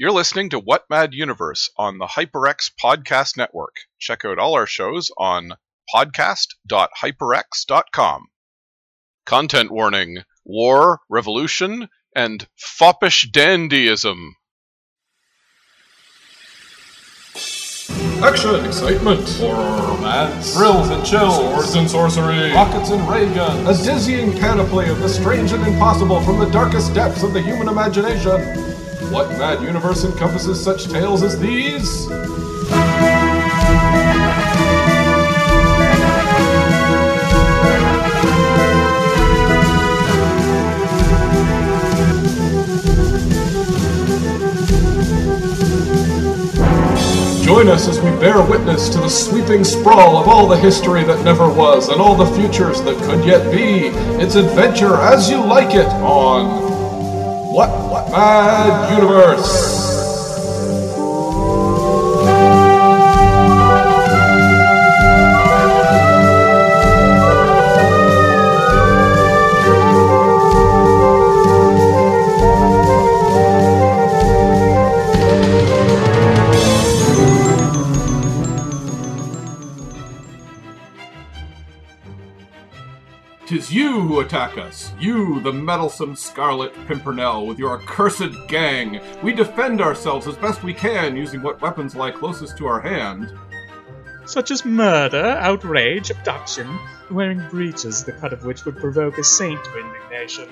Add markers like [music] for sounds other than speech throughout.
You're listening to What Mad Universe on the HyperX Podcast Network. Check out all our shows on podcast.hyperx.com. Content warning war, revolution, and foppish dandyism. Action, excitement, horror, romance, thrills and chills, swords and sorcery, rockets and ray guns, a dizzying panoply of the strange and impossible from the darkest depths of the human imagination. What mad universe encompasses such tales as these? Join us as we bear witness to the sweeping sprawl of all the history that never was and all the futures that could yet be. It's adventure as you like it on What Mad Universe. You who attack us, you, the meddlesome Scarlet Pimpernel, with your accursed gang. We defend ourselves as best we can, using what weapons lie closest to our hand. such as murder, outrage, abduction, wearing breeches the cut of which would provoke a saint to indignation.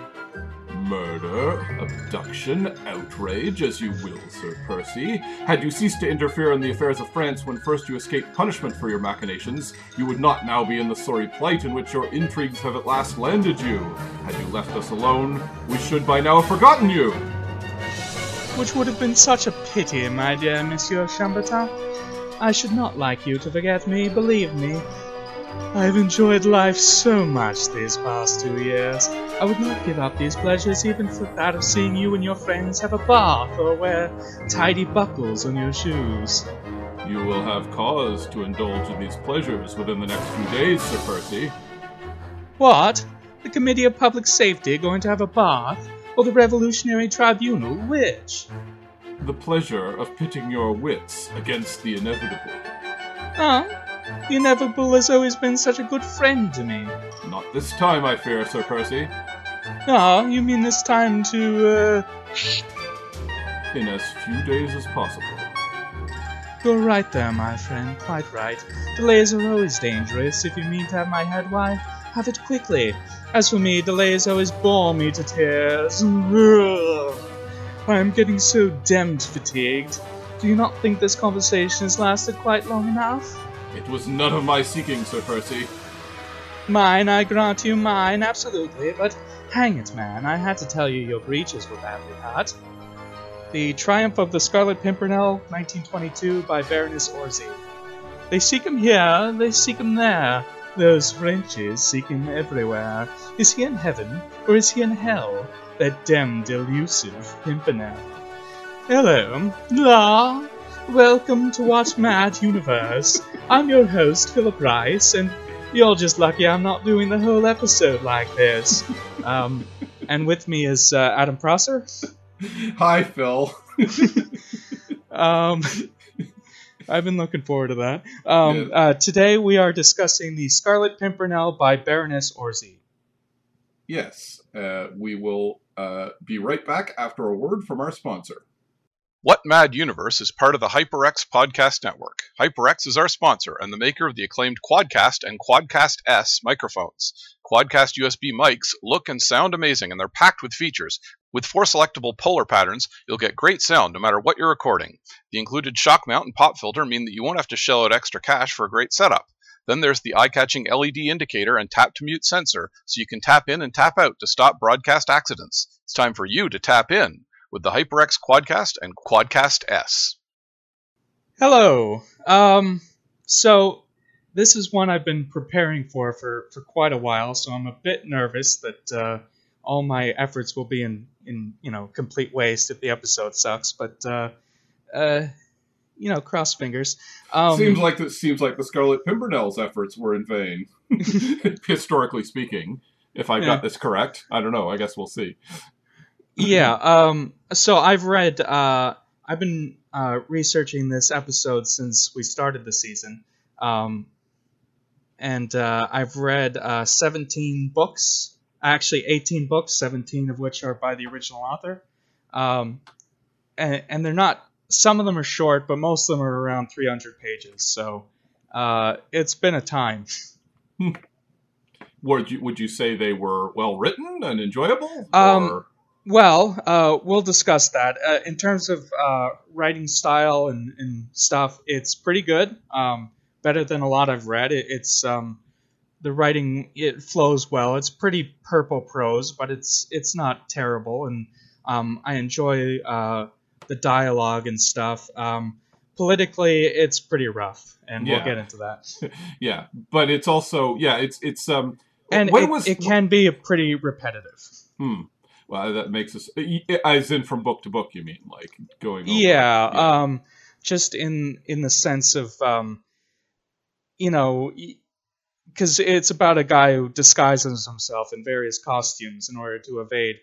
Murder, abduction, outrage, as you will, Sir Percy. Had you ceased to interfere in the affairs of France when first you escaped punishment for your machinations, you would not now be in the sorry plight in which your intrigues have at last landed you. Had you left us alone, we should by now have forgotten you. Which would have been such a pity, my dear Monsieur Chambertin. I should not like you to forget me, believe me. I have enjoyed life so much these past two years. I would not give up these pleasures even for that of seeing you and your friends have a bath or wear tidy buckles on your shoes. You will have cause to indulge in these pleasures within the next few days, Sir Percy. What? The Committee of Public Safety going to have a bath? Or the Revolutionary Tribunal? Which? The pleasure of pitting your wits against the inevitable. Oh, the Inevitable has always been such a good friend to me. Not this time, I fear, Sir Percy. Oh, you mean this time to, uh. In as few days as possible. You're right there, my friend, quite right. Delays are always dangerous. If you mean to have my head, why, have it quickly. As for me, delays always bore me to tears. I am getting so damned fatigued. Do you not think this conversation has lasted quite long enough? It was none of my seeking, Sir Percy. Mine, I grant you mine, absolutely, but hang it, man, I had to tell you your breeches were badly cut. The Triumph of the Scarlet Pimpernel, 1922, by Baroness Orczy. They seek him here, they seek him there. Those Frenchies seek him everywhere. Is he in heaven, or is he in hell? That damned elusive Pimpernel. Hello, la. Welcome to What Mad Universe. I'm your host, Philip Rice, and you're just lucky I'm not doing the whole episode like this. [laughs] Um, and with me is uh, Adam Prosser. Hi, Phil. [laughs] Um, I've been looking forward to that. Um, uh, today we are discussing the Scarlet Pimpernel by Baroness Orczy. Yes, uh, we will uh, be right back after a word from our sponsor. What Mad Universe is part of the HyperX Podcast Network. HyperX is our sponsor and the maker of the acclaimed Quadcast and Quadcast S microphones. Quadcast USB mics look and sound amazing and they're packed with features. With four selectable polar patterns, you'll get great sound no matter what you're recording. The included shock mount and pop filter mean that you won't have to shell out extra cash for a great setup. Then there's the eye catching LED indicator and tap to mute sensor, so you can tap in and tap out to stop broadcast accidents. It's time for you to tap in with the HyperX Quadcast and Quadcast S. Hello. Um, so this is one I've been preparing for for, for quite a while, so I'm a bit nervous that uh, all my efforts will be in, in you know complete waste if the episode sucks. But uh, uh, you know, cross fingers. Um, seems like the, seems like the Scarlet Pimpernel's efforts were in vain, [laughs] [laughs] historically speaking. If I Yeah. got this correct, I don't know. I guess we'll see. Yeah. Um. So I've read. Uh. I've been uh, researching this episode since we started the season, um, and uh, I've read uh, 17 books, actually 18 books, 17 of which are by the original author, um, and, and they're not. Some of them are short, but most of them are around 300 pages. So uh, it's been a time. Would you would you say they were well written and enjoyable? Um, or- Well, uh, we'll discuss that. Uh, in terms of uh, writing style and, and stuff, it's pretty good. Um, better than a lot I've read. It, it's um, the writing it flows well. It's pretty purple prose, but it's it's not terrible, and um, I enjoy uh, the dialogue and stuff. Um, politically, it's pretty rough, and Yeah. we'll get into that. [laughs] yeah, but it's also yeah, it's it's um. And it, was it can be pretty repetitive. Hmm. Well, that makes us as in from book to book. You mean like going? Over. yeah, um just in in the sense of um you know because it's about a guy who disguises himself in various costumes in order to evade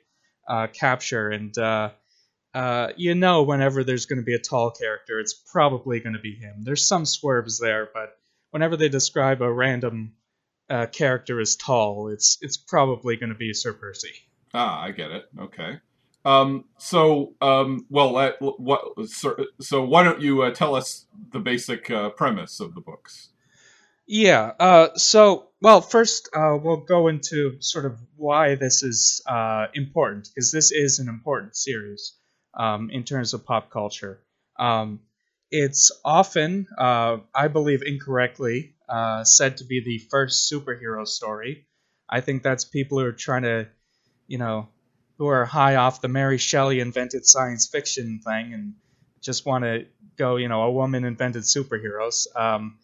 uh, capture and uh, uh, you know whenever there's going to be a tall character it's probably going to be him there's some swerves there but whenever they describe a random uh, character as tall it's it's probably going to be sir percy Ah, I get it. Okay. Um. So, um. Well, uh, what? So, why don't you uh, tell us the basic uh, premise of the books? Yeah. Uh, so, well, first uh, we'll go into sort of why this is important because this is an important series um, in terms of pop culture. Um, it's often, I believe, incorrectly said to be the first superhero story. I think that's people who are trying to, you know, who are high off the Mary Shelley invented science fiction thing and just want to go, you know, a woman invented superheroes. Um,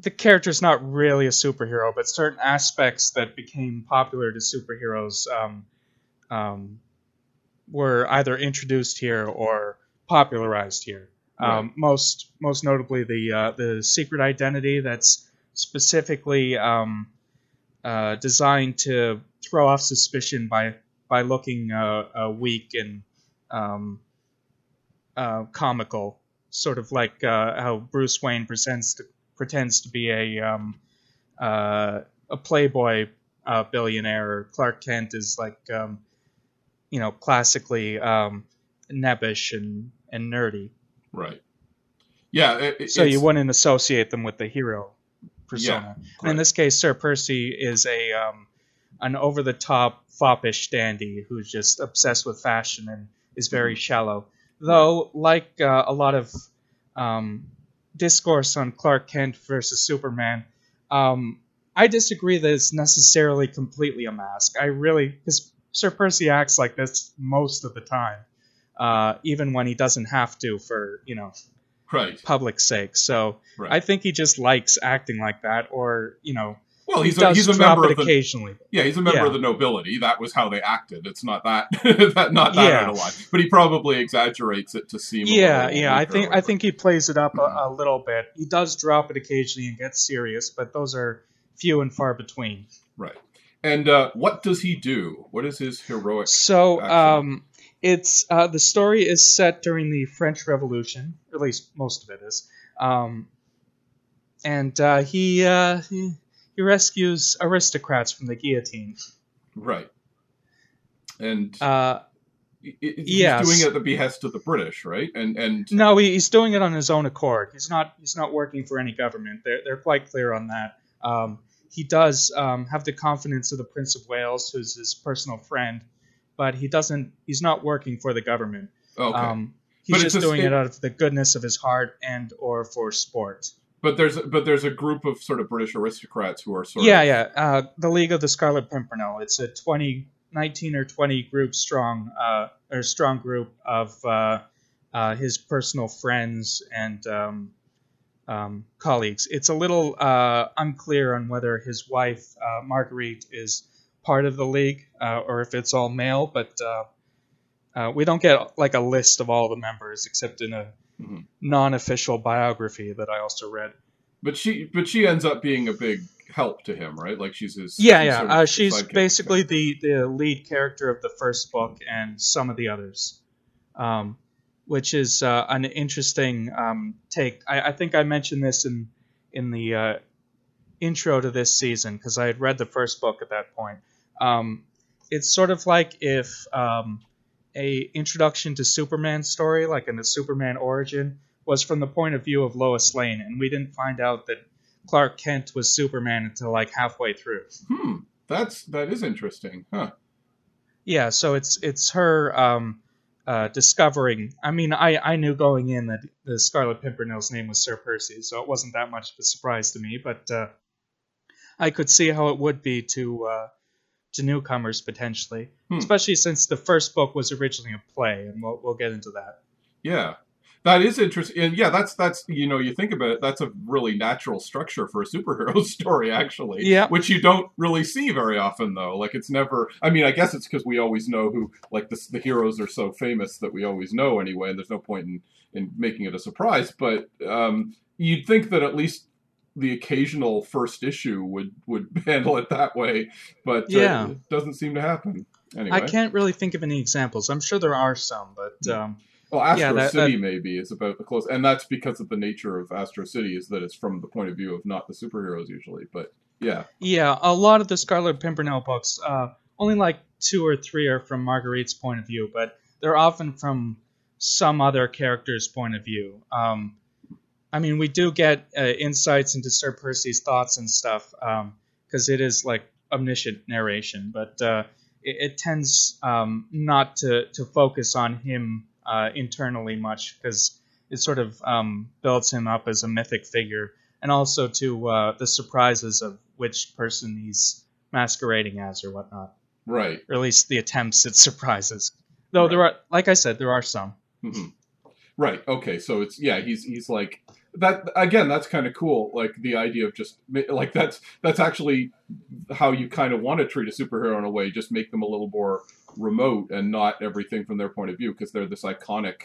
the character's not really a superhero, but certain aspects that became popular to superheroes um, um, were either introduced here or popularized here. Um, most most notably the uh, the secret identity that's specifically um, uh, designed to throw off suspicion by by looking uh, uh, weak and um, uh, comical, sort of like uh, how Bruce Wayne presents to, pretends to be a um, uh, a playboy uh, billionaire. Or Clark Kent is like um, you know classically um, nebbish and and nerdy. Right. Yeah. It, So you wouldn't associate them with the hero persona. And in this case, Sir Percy is a um, an over the top foppish dandy who's just obsessed with fashion and is very Mm-hmm. shallow. Though, like uh, a lot of um, discourse on Clark Kent versus Superman, um, I disagree that it's necessarily completely a mask. I really, because Sir Percy acts like this most of the time, uh, even when he doesn't have to for you know Right. public sake. So Right. I think he just likes acting like that, or you know, well, he he's a, he's a member of the occasionally. yeah he's a member Yeah. of the nobility. That was how they acted. It's not that [laughs] that not that Yeah. line. But he probably exaggerates it to seem. Yeah, yeah. I think I think he plays it up a, a little bit. He does drop it occasionally and gets serious, but those are few and far between. right. And uh, what does he do? What is his heroic? So um, it's uh, the story is set during the French Revolution, at least most of it is. Um, and uh, he, uh, he he rescues aristocrats from the guillotine. Right. And Uh, he's yes. doing it at the behest of the British, right? And and No, he's doing it on his own accord. He's not. He's not working for any government. They're they're quite clear on that. Um, he does um, have the confidence of the Prince of Wales, who's his personal friend, but he doesn't. He's not working for the government. okay. Um, he's But just doing it out of the goodness of his heart and or for sport. But there's but there's a group of sort of British aristocrats who are sort Yeah, of yeah. Uh, the League of the Scarlet Pimpernel. It's a 20, 19 or twenty group strong, uh, or strong group of uh, uh, his personal friends and um, um, colleagues. It's a little uh, unclear on whether his wife uh, Marguerite is part of the league or if it's all male, but we don't get like a list of all the members except in a Mhm. non-official biography that I also read. But she but she ends up being a big help to him, right? Like she's his Yeah, yeah. sort of Uh, she's basically the the lead character of the first book and some of the others. Um, which is uh, an interesting um, take. I, I think I mentioned this in in the uh, intro to this season because I had read the first book at that point. Um, it's sort of like if um, a introduction to Superman story, like in the Superman origin, was from the point of view of Lois Lane, and we didn't find out that Clark Kent was Superman until like halfway through. Hmm. That's that is interesting, huh? Yeah, so it's it's her um, uh, discovering. I mean, I I knew going in that the Scarlet Pimpernel's name was Sir Percy, so it wasn't that much of a surprise to me. But uh, I could see how it would be to uh, to newcomers potentially, Hmm. especially since the first book was originally a play, and we'll we'll get into that. Yeah. That is interesting. And yeah, that's that's you know, you think about it, that's a really natural structure for a superhero [laughs] story actually. Yeah. Which you don't really see very often though. Like it's never I mean, I guess it's because we always know who like the the heroes are so famous that we always know anyway, and there's no point in in making it a surprise, but um you'd think that at least the occasional first issue would would [laughs] handle it that way, but uh, Yeah. it doesn't seem to happen. Anyway. I can't really think of any examples. I'm sure there are some, but um, Well, Astro Yeah, that- City maybe is about the close, and that's because of the nature of Astro City is that it's from the point of view of not the superheroes usually. But yeah, yeah, a lot of the Scarlet Pimpernel books, uh, only like two or three are from Marguerite's point of view, but they're often from some other character's point of view. Um, I mean, we do get uh, insights into Sir Percy's thoughts and stuff because it is like omniscient narration, but uh, it, it tends um, not to, to focus on him uh, internally much because it sort of um, builds him up as a mythic figure and also to uh, the surprises of which person he's masquerading as or whatnot, right. or at least the attempts at surprises. Though there are, like I said, there are some. Mhm. Right. Okay. So it's yeah. He's he's like that again. That's kind of cool. Like the idea of just like that's that's actually how you kind of want to treat a superhero in a way. Just make them a little more remote and not everything from their point of view because they're this iconic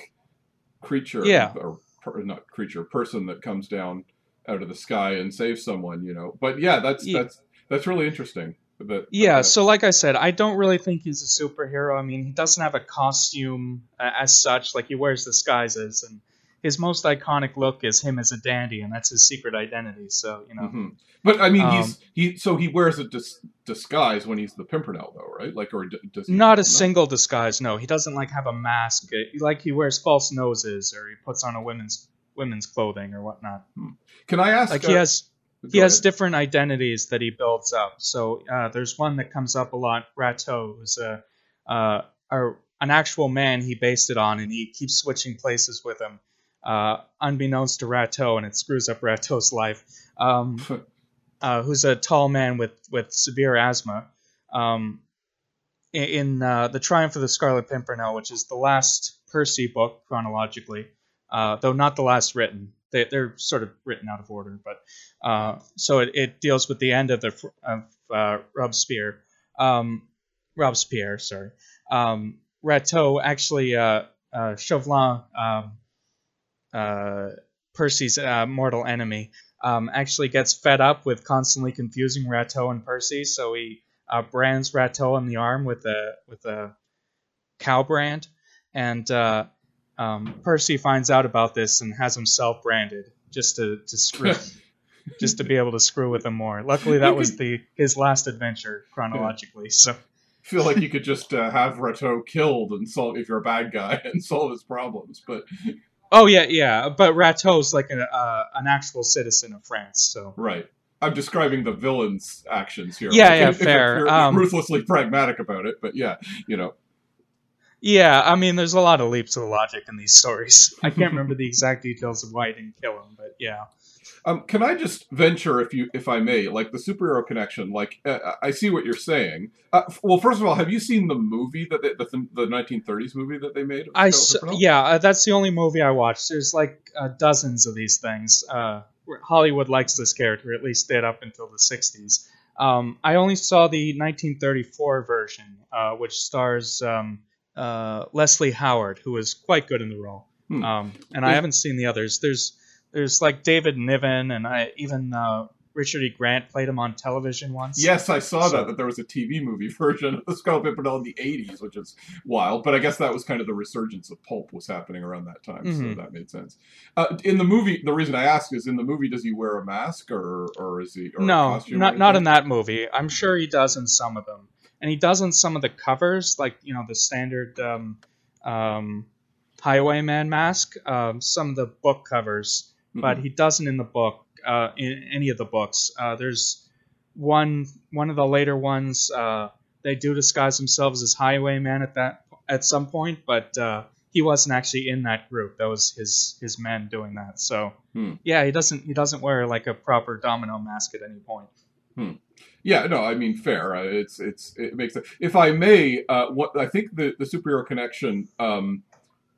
creature. Yeah. Or per, not creature, person that comes down out of the sky and saves someone. You know. But yeah, that's Ye- that's that's really interesting. That, Yeah, so like I said, I don't really think he's a superhero. I mean, he doesn't have a costume as such, like he wears disguises, and his most iconic look is him as a dandy, and that's his secret identity. So you know, Mhm. But I mean, he's Um, he. So he wears a dis- disguise when he's the Pimpernel, though, right? Like, or d- does he not a single disguise. No, he doesn't like have a mask. uh, Like he wears false noses, or he puts on a women's women's clothing or whatnot. Can I ask? Like he uh, has go he has ahead. different identities that he builds up. So uh, there's one that comes up a lot. Rateau, who's a, uh, a an actual man he based it on, and he keeps switching places with him, uh, unbeknownst to Rateau, and it screws up Rateau's life. Um, [laughs] uh, who's a tall man with with severe asthma. Um, in uh, the Triumph of the Scarlet Pimpernel, which is the last Percy book chronologically, uh, though not the last written. They, they're sort of written out of order, but uh, so it, it deals with the end of the of uh, Robespierre. Um, Robespierre, sorry. Um, Rateau actually uh, uh, Chauvelin, um, uh, Percy's uh, mortal enemy, um, actually gets fed up with constantly confusing Rateau and Percy, so he uh, brands Rateau on the arm with a with a cow brand, and uh, um, Percy finds out about this and has himself branded just to to screw. [laughs] just to be able to screw with him more. Luckily, that was the his last adventure chronologically. So feel like you could just uh, have Rateau killed and solve if you're a bad guy [laughs] and solve his problems. But Oh yeah, yeah. But Rateau's like an uh, an actual citizen of France. So right, I'm describing the villain's actions here. Yeah, Like, yeah, if- if fair. You're Um, ruthlessly pragmatic about it, but yeah, you know. yeah, I mean, there's a lot of leaps of logic in these stories. I can't [laughs] remember the exact details of why he didn't kill him, but yeah. Um, can I just venture, if you, if I may, like the superhero connection? Like, uh, I see what you're saying. Uh, f- well, first of all, have you seen the movie that they, the, the 1930s movie that they made? I Scarlet yeah, uh, that's the only movie I watched. There's like uh, dozens of these things. Uh, Hollywood likes this character, at least did up until the 60s. Um, I only saw the 1934 version, uh, which stars um, uh, Leslie Howard, who was quite good in the role. Hmm. Um, and I haven't seen the others. There's there's like David Niven and I even uh, Richard E. Grant played him on television once. Yes, I saw So- that that there was a TV movie [laughs] version of the Scarlet Pimpernel in the '80s, which is wild. But I guess that was kind of the resurgence of pulp was happening around that time, so Mhm. that made sense. Uh, in the movie, the reason I ask is in the movie, does he wear a mask or or is he? Or no, not not in that movie. I'm sure he does in some of them, and he does in some of the covers, like you know the standard um, um, Highwayman mask. Um, some of the book covers, but Mhm. he doesn't in the book. Uh, in any of the books, uh, there's one one of the later ones. Uh, they do disguise themselves as Highwayman at that at some point, but uh, he wasn't actually in that group. That was his his men doing that. So Hmm. yeah, he doesn't he doesn't wear like a proper domino mask at any point. Yeah, no, I mean fair. Uh, It's it's it makes it. If I may, uh, what I think the the superhero connection, um,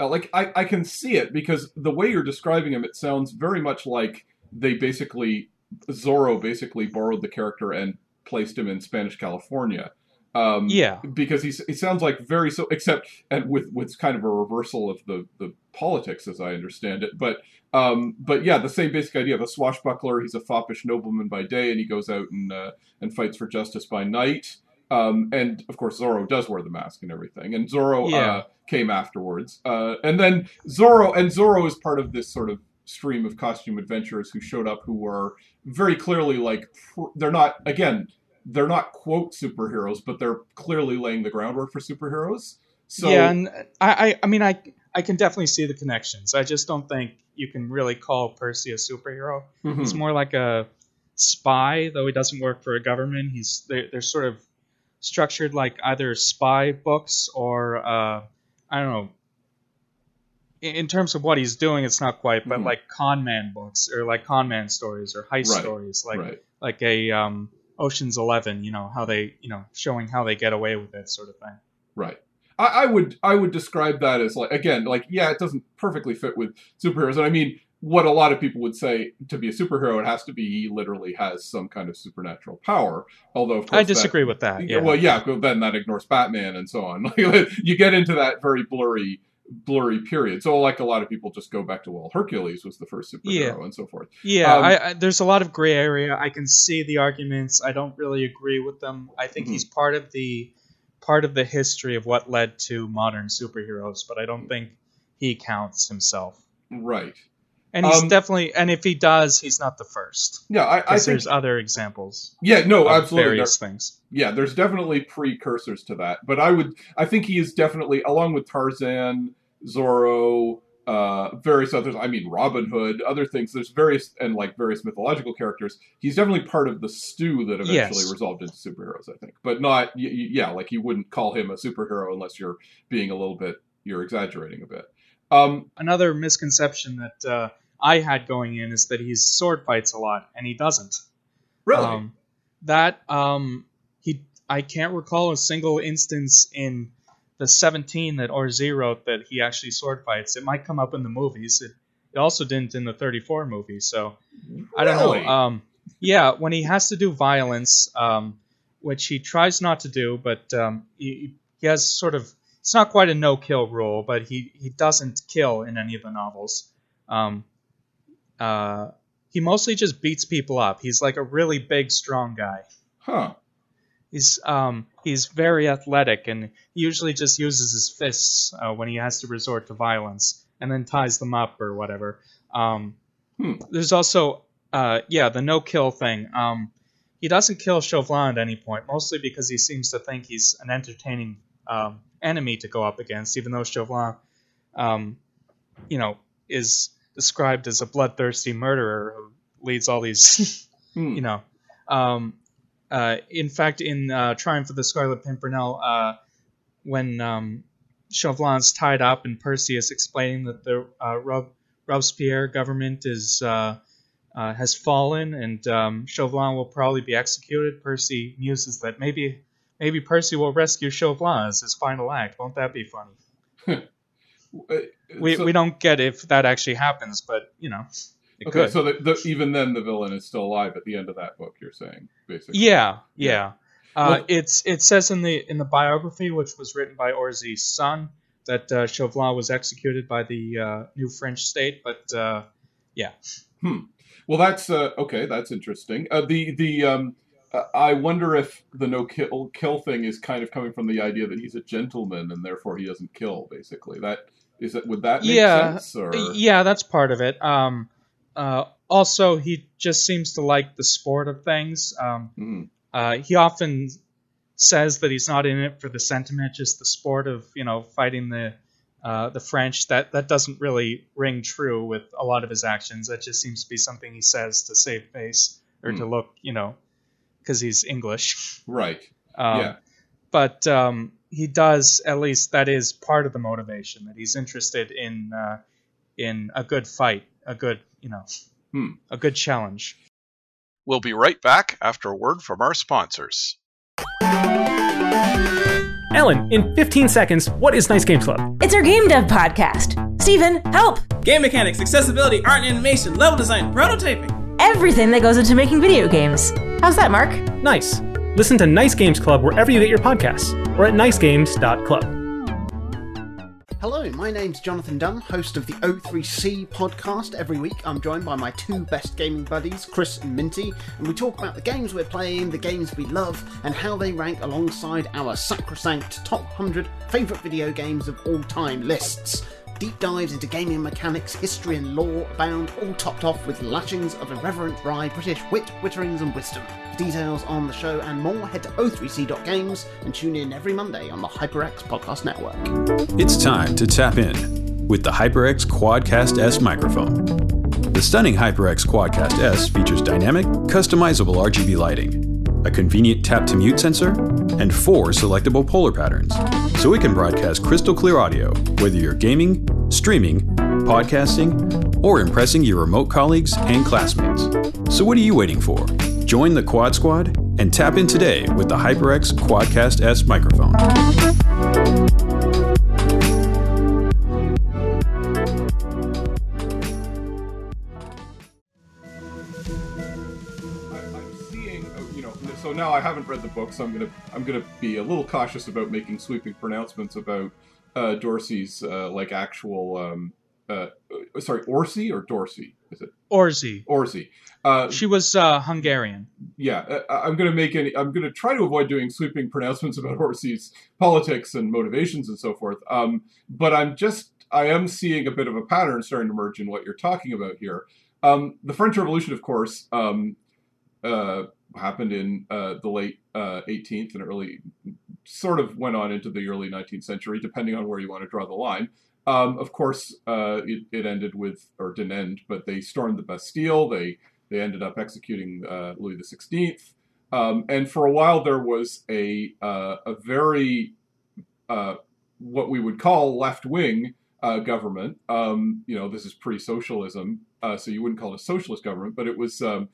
like I I can see it because the way you're describing him, it sounds very much like they basically Zorro basically borrowed the character and placed him in Spanish California. Um, Yeah. because he's he sounds like very so except and with with kind of a reversal of the the politics as I understand it, but um, but yeah, the same basic idea. The swashbuckler, he's a foppish nobleman by day, and he goes out and uh, and fights for justice by night. Um, and of course, Zorro does wear the mask and everything. And Zorro Yeah. uh, came afterwards. Uh, and then Zorro and Zorro is part of this sort of stream of costume adventurers who showed up who were very clearly like pr- they're not again they're not quote superheroes, but they're clearly laying the groundwork for superheroes. So yeah, and I, I I mean I I can definitely see the connections. I just don't think you can really call Percy a superhero. Mhm. He's more like a spy, though he doesn't work for a government. He's they're, they're sort of structured like either spy books or uh, I don't know. In, terms of what he's doing, it's not quite, but Mhm. like con man books or like con man stories or heist Right, stories, like right. like a um, Ocean's Eleven. You know how they you know showing how they get away with it, sort of thing. Right. I, I would I would describe that as like again like yeah it doesn't perfectly fit with superheroes and I mean what a lot of people would say to be a superhero it has to be he literally has some kind of supernatural power although of course I that- disagree with that. Yeah. well yeah then that ignores Batman and so on [laughs] you get into that very blurry blurry period so like a lot of people just go back to well Hercules was the first superhero and so forth Yeah, Um, I, I, there's a lot of gray area. I can see the arguments. I don't really agree with them. I think Mhm. he's part of the part of the history of what led to modern superheroes, but I don't think he counts himself. right And he's Um, definitely, and if he does, he's not the first. yeah I, I think there's other examples yeah no absolutely There- various things. yeah, there's definitely precursors to that. But I would, I think he is definitely, along with Tarzan, Zorro, uh, various others. I mean, Robin Hood, other things. There's various and like various mythological characters. He's definitely part of the stew that eventually Yes. resolved into superheroes. I think, but not, yeah, like you wouldn't call him a superhero unless you're being a little bit, you're exaggerating a bit. Um, Another misconception that uh, I had going in is that he's sword fights a lot, and he doesn't. really, Um, that um, he, I can't recall a single instance in the 17 that Orz wrote that he actually sword fights. It might come up in the movies. It, it also didn't in the 34 movie. So I don't Really? know. Um, yeah, when he has to do violence, um, which he tries not to do, but um, he, he has sort of it's not quite a no-kill rule, but he he doesn't kill in any of the novels. Um, uh, he mostly just beats people up. He's like a really big, strong guy. huh? He's um he's very athletic and he usually just uses his fists uh, when he has to resort to violence and then ties them up or whatever. Um, Hmm. There's also uh yeah the no kill thing. Um, he doesn't kill Chauvelin at any point, mostly because he seems to think he's an entertaining um, enemy to go up against, even though Chauvelin, um, you know, is described as a bloodthirsty murderer who leads all these [laughs] Hmm. you know. Um, uh, in fact, in uh, Triumph of the Scarlet Pimpernel, uh, when um, Chauvelin's tied up and Percy is explaining that the uh, Rob- Robespierre government is uh, uh, has fallen and um, Chauvelin will probably be executed, Percy muses that maybe maybe Percy will rescue Chauvelin as his final act. Won't that be funny? [laughs] Uh, We, so- we don't get if that actually happens, but you know, it Okay, could. so the, the, even then the villain is still alive at the end of that book. You're saying, basically. Yeah, yeah. Uh, Well- it's it says in the in the biography, which was written by Orczy's son, that uh, Chauvelin was executed by the uh, new French state, but uh, Yeah. Hmm. Well, that's uh, okay. That's interesting. Uh, the the um, I wonder if the no kill kill thing is kind of coming from the idea that he's a gentleman and therefore he doesn't kill. Basically, that is that. Would that make Yeah, sense? Or Yeah, that's part of it. Um, uh, also, he just seems to like the sport of things. Um, Mhm. uh, he often says that he's not in it for the sentiment, just the sport of you know fighting the uh, the French. That that doesn't really ring true with a lot of his actions. That just seems to be something he says to save face or to look, you know, because he's English. right. [laughs] Um, Yeah. But um, he does at least that is part of the motivation that he's interested in uh, in a good fight, a good you know, Hmm. a good challenge. We'll be right back after a word from our sponsors. Ellen, in 15 seconds, what is Nice Games Club? It's our game dev podcast. Steven, help! Game mechanics, accessibility, art and animation, level design, prototyping. Everything that goes into making video games. How's that, Mark? Nice. Listen to Nice Games Club wherever you get your podcasts or at nicegames.club. Hello, my name's Jonathan Dunn, host of the O3C podcast. Every week I'm joined by my two best gaming buddies, Chris and Minty, and we talk about the games we're playing, the games we love, and how they rank alongside our sacrosanct top 100 favourite video games of all time lists. Deep dives into gaming mechanics, history, and lore abound, all topped off with lashings of irreverent dry British wit, witterings, and wisdom. For details on the show and more, head to o3c.games and tune in every Monday on the HyperX Podcast Network. It's time to tap in with the HyperX Quadcast S microphone. The stunning HyperX Quadcast S features dynamic, customizable RGB lighting, a convenient tap to mute sensor, and four selectable polar patterns, so we can broadcast crystal clear audio whether you're gaming, streaming, podcasting, or impressing your remote colleagues and classmates. So what are you waiting for? Join the Quad Squad and tap in today with the HyperX Quadcast S microphone. Read the book, so I'm gonna I'm gonna be a little cautious about making sweeping pronouncements about uh, Dorsey's uh, like actual, um, uh, uh, sorry, Orsi or Dorsey is it Orzi, Orsi? Uh, she was uh, Hungarian. yeah, uh, I'm going to make any. I'm going to try to avoid doing sweeping pronouncements about Orsi's politics and motivations and so forth. Um, but I'm just, I am seeing a bit of a pattern starting to emerge in what you're talking about here. Um, the French Revolution, of course, um, uh, happened in uh, the late uh, 18th and early, sort of went on into the early 19th century, depending on where you want to draw the line. Um, of course, uh, it, it ended with, or didn't end, but they stormed the Bastille. They they ended up executing uh, Louis XVI, um, and for a while there was a uh, a very uh, what we would call left wing uh, government. Um, you know, this is pre socialism, so you wouldn't call it a socialist government, but it was um,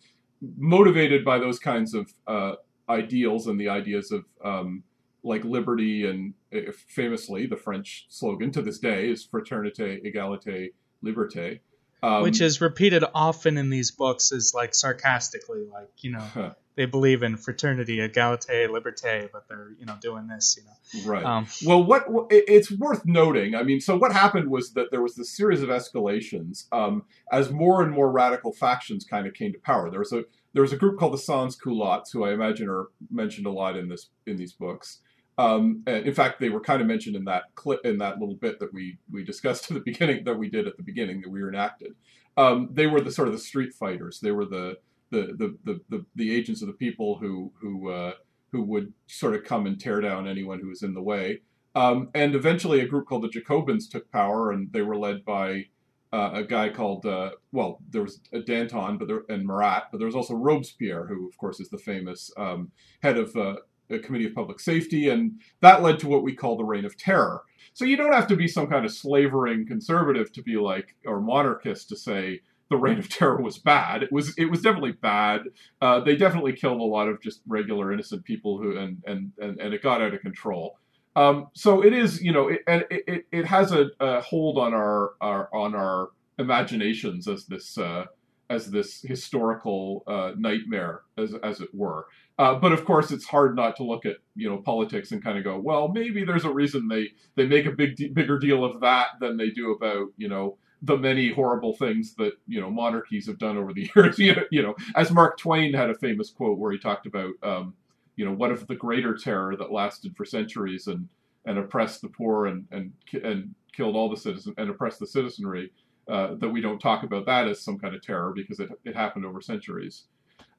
motivated by those kinds of uh, ideals and the ideas of um, like liberty and uh, famously the French slogan to this day is fraternité, égalité, liberté. Um, which is repeated often in these books is like sarcastically like you know. They believe in fraternity egalite liberté but they're you know doing this you know Right. um, well, what it's worth noting. I mean, so what happened was that there was this series of escalations um, as more and more radical factions kind of came to power. There was a there was a group called the Sans Culottes, who I imagine are mentioned a lot in this in these books. Um, and in fact, they were kind of mentioned in that clip in that little bit that we we discussed at the [laughs] beginning that we did at the beginning that we reenacted. Um, they were the sort of the street fighters. They were the the the the, the, the agents of the people who who uh, who would sort of come and tear down anyone who was in the way. Um, and eventually, a group called the Jacobins took power, and they were led by uh, a guy called uh, well, there was Danton, but there, and Marat, but there was also Robespierre, who of course is the famous um, head of uh, a committee of public safety, and that led to what we call the Reign of Terror. So you don't have to be some kind of slavering conservative to be like or monarchist to say the Reign of Terror was bad. It was it was definitely bad. Uh, they definitely killed a lot of just regular innocent people who and and and, and it got out of control. Um, so it is, you know, it, it, it has a, a hold on our, our on our imaginations as this uh, as this historical uh, nightmare, as as it were. Uh, but of course, it's hard not to look at you know politics and kind of go, well, maybe there's a reason they they make a big de- bigger deal of that than they do about you know the many horrible things that you know monarchies have done over the [laughs] years. You know, you know, as Mark Twain had a famous quote where he talked about, um, you know, what if the greater terror that lasted for centuries and and oppressed the poor and and and killed all the citizens and oppressed the citizenry. Uh, that we don't talk about that as some kind of terror because it, it happened over centuries.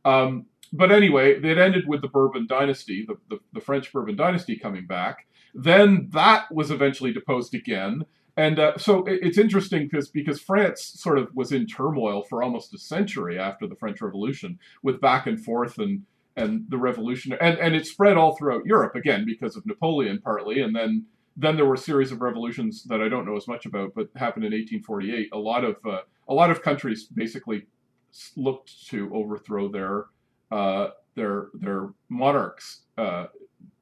Um, but anyway, it ended with the Bourbon dynasty, the, the, the, French Bourbon dynasty coming back. Then that was eventually deposed again. And uh, so it, it's interesting because because France sort of was in turmoil for almost a century after the French Revolution, with back and forth and and the revolution and, and it spread all throughout Europe again because of Napoleon partly, and then then there were a series of revolutions that I don't know as much about, but happened in 1848. A lot of uh, a lot of countries basically looked to overthrow their uh, their their monarchs uh,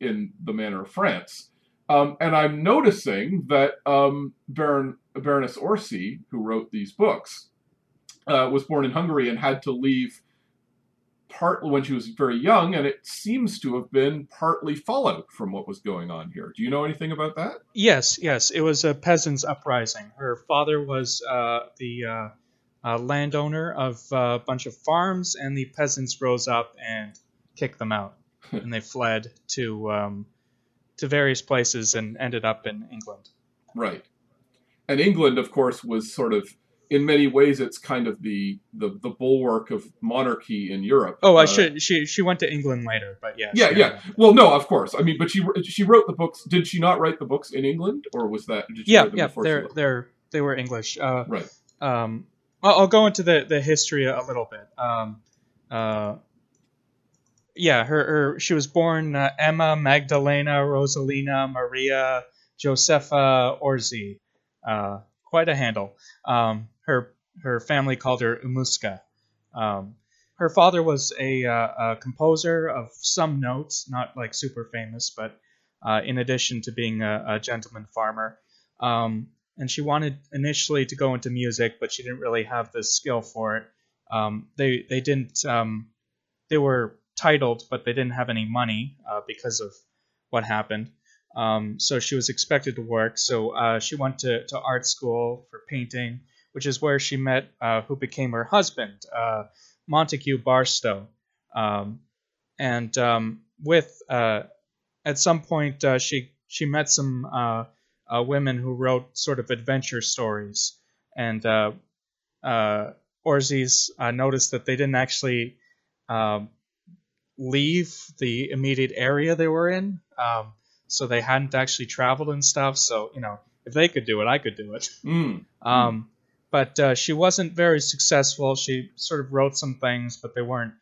in the manner of France. Um, and I'm noticing that um, Baron, Baroness Orczy, who wrote these books, uh, was born in Hungary and had to leave partly when she was very young, and it seems to have been partly fallout from what was going on here. Do you know anything about that? Yes, yes. It was a peasants' uprising. Her father was uh, the uh, uh, landowner of a bunch of farms, and the peasants rose up and kicked them out, [laughs] and they fled to um, to various places and ended up in England. Right, and England, of course, was sort of in many ways it's kind of the the, the bulwark of monarchy in Europe. Oh, I uh, should she she went to England later, but yeah. Yeah, yeah. Well, no, of course. I mean, but she she wrote the books. Did she not write the books in England, or was that? yeah, yeah. They're they're they were English. Uh, right. Um, I'll, I'll, go into the the history a little bit. Um, uh, yeah, her, her she was born uh, Emma Magdalena Rosalina Maria Josepha Orczy. Uh, quite a handle. Um, her her family called her Emmuska. Um, her father was a, uh, a, composer of some notes, not like super famous, but uh, in addition to being a, a gentleman farmer. Um, and she wanted initially to go into music, but she didn't really have the skill for it. Um, they they didn't um, they were titled, but they didn't have any money uh, because of what happened. Um, so she was expected to work. So uh, she went to, to art school for painting, which is where she met uh, who became her husband, uh, Montague Barstow. Um, and um, with uh, at some point uh, she she met some women who wrote sort of adventure stories, and Orczy's noticed that they didn't actually um, leave the immediate area they were in. Um, so they hadn't actually traveled and stuff. So you know, if they could do it, I could do it. Mm. Um, but uh, she wasn't very successful. She sort of wrote some things, but they weren't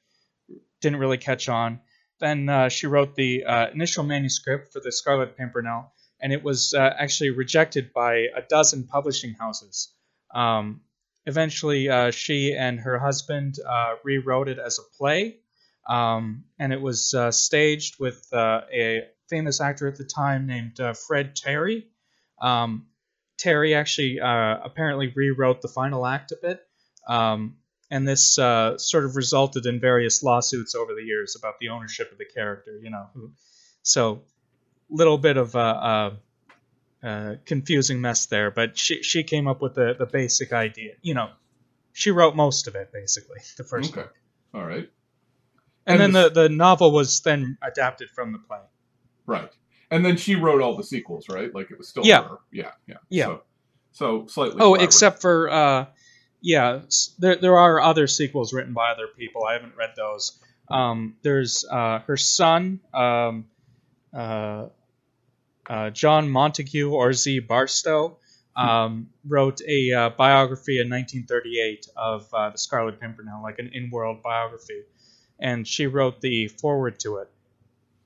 didn't really catch on. Then uh, she wrote the uh, initial manuscript for the Scarlet Pimpernel, and it was uh, actually rejected by a dozen publishing houses. Um, eventually, uh, she and her husband uh, rewrote it as a play, um, and it was staged with a famous actor at the time named uh, Fred Terry. Um, Terry actually uh, apparently rewrote the final act a bit, um, and this uh, sort of resulted in various lawsuits over the years about the ownership of the character. You know, so little bit of a, a, a, confusing mess there, but she she came up with the the basic idea. You know, she wrote most of it basically. The first okay. book. All right. And, and then the, the novel was then adapted from the play. Right. And then she wrote all the sequels, right? Like it was still yeah. her. Yeah, yeah. Yeah. So, so slightly. Oh, except for uh, yeah, there there are other sequels written by other people. I haven't read those. Um, there's uh, her son, um, uh, uh, John Montague Orczy Barstow, um, wrote a uh, biography in 1938 of uh, the Scarlet Pimpernel, like an in-world biography, and she wrote the foreword to it.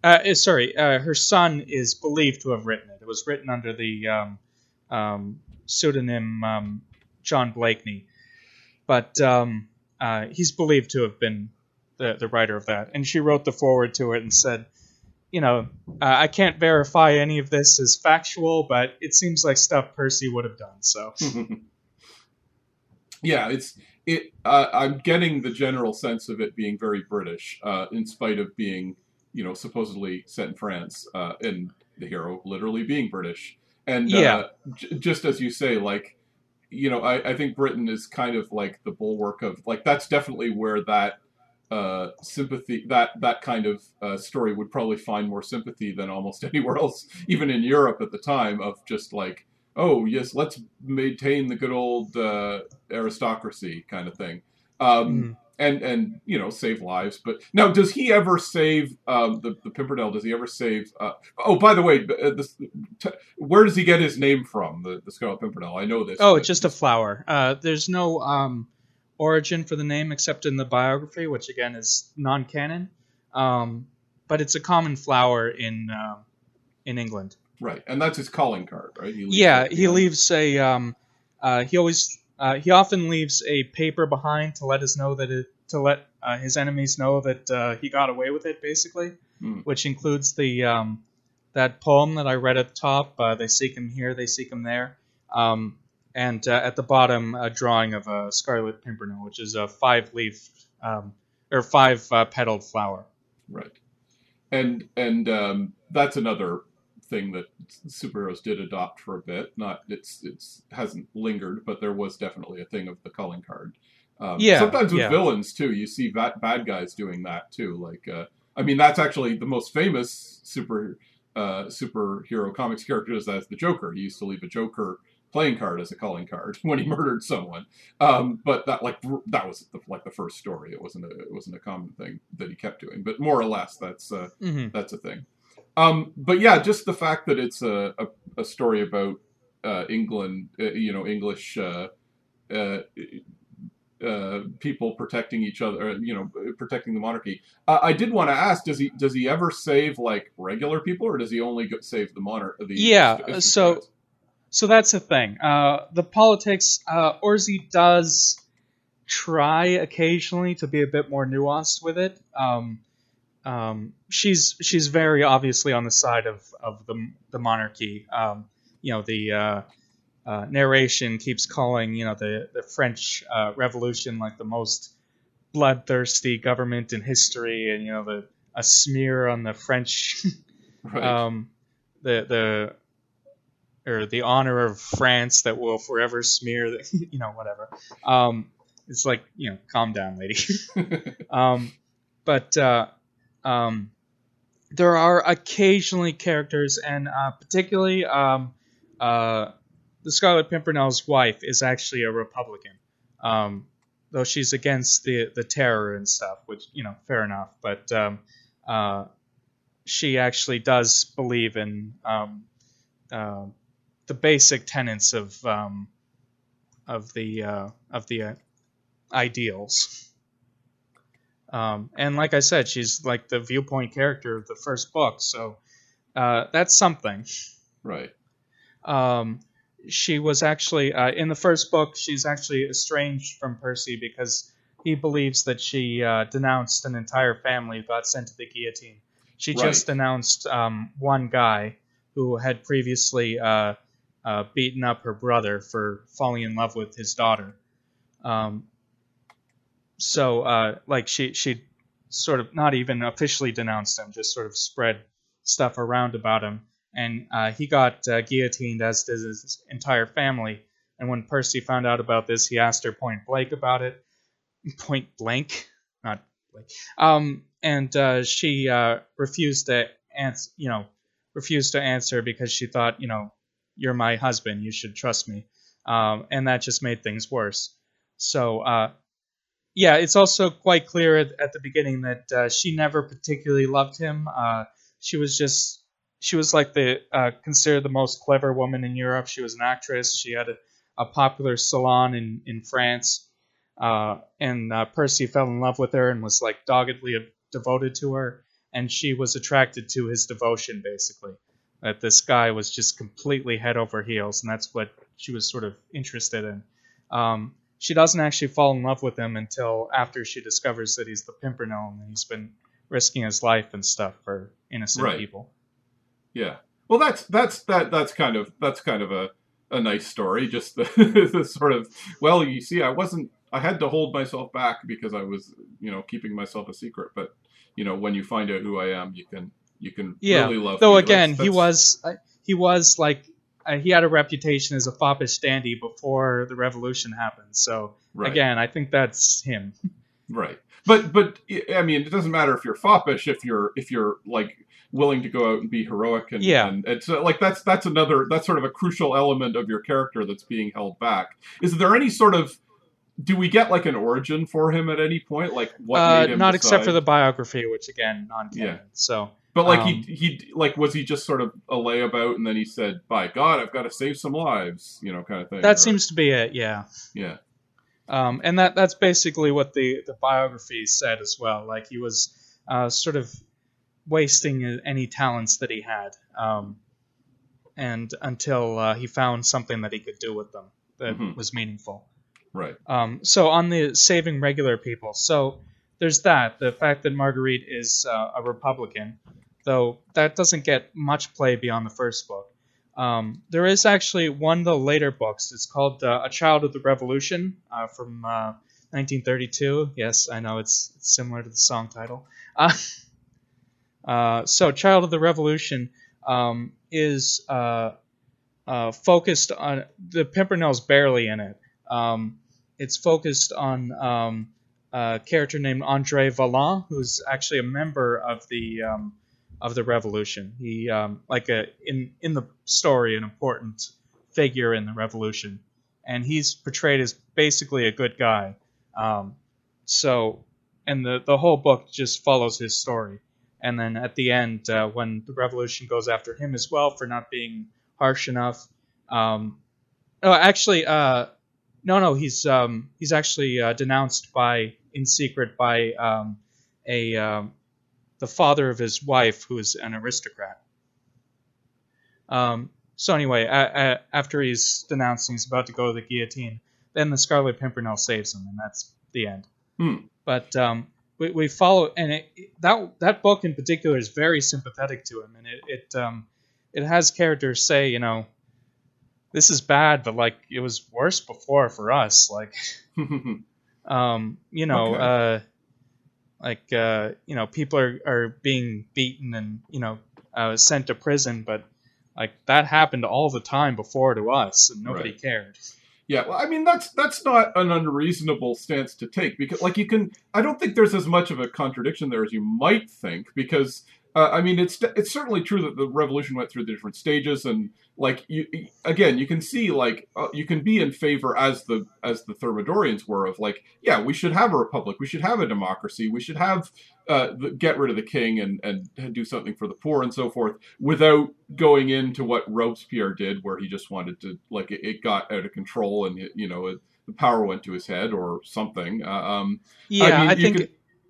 Uh, eh, sorry, uh, her son is believed to have written it. It was written under the um, um, pseudonym um, John Blakeney, but um, uh, he's believed to have been the, the writer of that. And she wrote the foreword to it and said, you know, uh, I can't verify any of this as factual, but it seems like stuff Percy would have done. So, [laughs] yeah, it's it. Uh, I'm getting the general sense of it being very British, uh, in spite of being you know, supposedly set in France, uh, and the hero literally being British. And yeah. uh, j- just as you say, like you know, I, I think Britain is kind of like the bulwark of like that's definitely where that uh, sympathy that that kind of uh, story would probably find more sympathy than almost [laughs] anywhere else, even in Europe at the time. Of just like, oh yes, let's maintain the good old uh, aristocracy kind of thing. Um, Mm. and and you know save lives. But now, does he ever save um, the the Pimpernel? Does he ever save? Uh, oh, by the way, uh, this, t- where does he get his name from? The the Scarlet Pimpernel. I know this. Oh, it's just a flower. Uh, there's no um, origin for the name except in the biography, which again is non-canon. Um, but it's a common flower in um in England. Right, and that's his calling card, right? He Yeah, he leaves a. Um, uh, he always. Uh, he often leaves a paper behind to let us know that it, to let uh, his enemies know that uh, he got away with it, basically. Hmm. Which includes the um, that poem that I read at the top. Uh, they seek him here, they seek him there. Um, and uh, at the bottom, a drawing of a scarlet pimpernel, which is a five-leaf um, or five-petaled flower. Right. And and um, that's another thing that superheroes did adopt for a bit. Not it's it's hasn't lingered, but there was definitely a thing of the calling card. Um, Yeah, Sometimes with yeah. villains too, you see bad, bad guys doing that too. Like uh, I mean, that's actually the most famous super uh, superhero comics character is as the Joker. He used to leave a Joker playing card as a calling card [laughs] when he murdered someone. Um, but that like that was the, like the first story. It wasn't a it wasn't a common thing that he kept doing. But more or less, that's uh, hmm that's a thing. Um, but yeah, just the fact that it's a, a, a story about uh, England, uh, you know, English uh, uh, uh, people protecting each other, uh, you know, protecting the monarchy. Uh, I did want to ask: Does he does he ever save like regular people, or does he only go, save the monarch? The Yeah, so- So that's the thing. Uh, the politics, uh, Orczy does try occasionally to be a bit more nuanced with it. Um, um, she's she's very obviously on the side of, of the, the monarchy. Um, you know, the uh, uh, narration keeps calling you know the the French uh, Revolution like the most bloodthirsty government in history, and you know the a smear on the French [laughs] right. um, the the or the honor of France that will forever smear the, [laughs] you know whatever. Um, it's like you know, calm down, lady. [laughs] um, but uh, um, there are occasionally characters, and uh, particularly um, uh, the Scarlet Pimpernel's wife is actually a Republican. Um, though she's against the the terror and stuff, which you know, fair enough. But um, uh, she actually does believe in um, uh, the basic tenets of um, of the uh, of the uh, ideals. Um, and like I said, she's like the viewpoint character of the first book, so uh, that's something. right. Um, she was actually uh, in the first book. She's actually estranged from Percy because he believes that she uh, denounced an entire family who got sent to the guillotine. She just Right. denounced um, one guy who had previously uh, uh, beaten up her brother for falling in love with his daughter. Um, so, uh, like, she she sort of not even officially denounced him, just sort of spread stuff around about him and uh, he got uh, guillotined, as did his entire family. And when Percy found out about this, he asked her point blank about it. Point blank, not blank. Um, and uh, she uh, refused to answer. You know, refused to answer because she thought, you know, you're my husband, you should trust me. Um, and that just made things worse. So, uh, yeah, it's also quite clear at, at the beginning that uh, she never particularly loved him. Uh, she was just she was like the uh, considered the most clever woman in Europe. She was an actress. She had a, a popular salon in in France, uh, and uh, Percy fell in love with her and was like doggedly devoted to her. And she was attracted to his devotion, basically. That this guy was just completely head over heels, and that's what she was sort of interested in. Um, she doesn't actually fall in love with him until after she discovers that he's the Pimpernel and he's been risking his life and stuff for innocent Right. people. Yeah. Well, that's that's that that's kind of that's kind of a, a nice story. Just [laughs] the, the sort of well, you see, I wasn't. I had to hold myself back because I was, you know, keeping myself a secret. But you know, when you find out who I am, you can you can Yeah, really love. Though me. again, That's- he was he was like uh, he had a reputation as a foppish dandy before the revolution happened. So Right. again, I think that's him. [laughs] Right. But but I mean, it doesn't matter if you're foppish if you're if you're like willing to go out and be heroic and Yeah. and it's like that's that's another that's sort of a crucial element of your character that's being held back. Is there any sort of do we get like an origin for him at any point? Like what uh, made him not except for the biography, which again non-canon. Yeah. So But like um, he he like was he just sort of a layabout and then he said, "By God, I've got to save some lives," you know, kind of thing. that seems to be it. Yeah. yeah. Um, and that that's basically what the the biography said as well. Like he was uh, sort of wasting any talents that he had, um, and until uh, he found something that he could do with them that Mhm. was meaningful. Right. Um, so on the saving regular people, so there's that. The fact that Marguerite is uh, a Republican, though that doesn't get much play beyond the first book. Um, there is actually one of the later books. It's called uh, A Child of the Revolution uh, from uh, 1932. Yes, I know it's, similar to the song title. Uh, [laughs] uh, so, Child of the Revolution um, is uh, uh, focused on the Pimpernel's barely in it. Um, it's focused on um, a character named Andre Vallant, who's actually a member of the um, of the revolution. He um, like a in in the story an important figure in the revolution, and he's portrayed as basically a good guy. Um, so, and the the whole book just follows his story. And then at the end, uh, when the revolution goes after him as well for not being harsh enough, um, oh, actually, uh, no, no, he's um, he's actually uh, denounced by in secret by um, a um, the father of his wife, who is an aristocrat. Um, so anyway, after he's denounced and he's about to go to the guillotine, then the Scarlet Pimpernel saves him, and that's the end. Hmm. But um, we, we follow, and it, that that book in particular is very sympathetic to him, and it it um, it has characters say, you know, this is bad, but like it was worse before for us, like [laughs] [laughs] um, you know, Okay. uh, like uh, you know, people are, are being beaten and you know uh, sent to prison, but like that happened all the time before to us, and nobody Right. cared. Yeah, well, I mean that's that's not an unreasonable stance to take because, like, you can. I don't think there's as much of a contradiction there as you might think because, uh, I mean, it's it's certainly true that the revolution went through the different stages and, like, you again, you can see like uh, you can be in favor as the as the Thermidorians were of like, yeah, we should have a republic, we should have a democracy, we should have uh, the, get rid of the king and and do something for the poor and so forth without going into what Robespierre did, where he just wanted to like it, it got out of control and it, you know it, the power went to his head or something. Uh, um, Yeah, I, mean, you think can,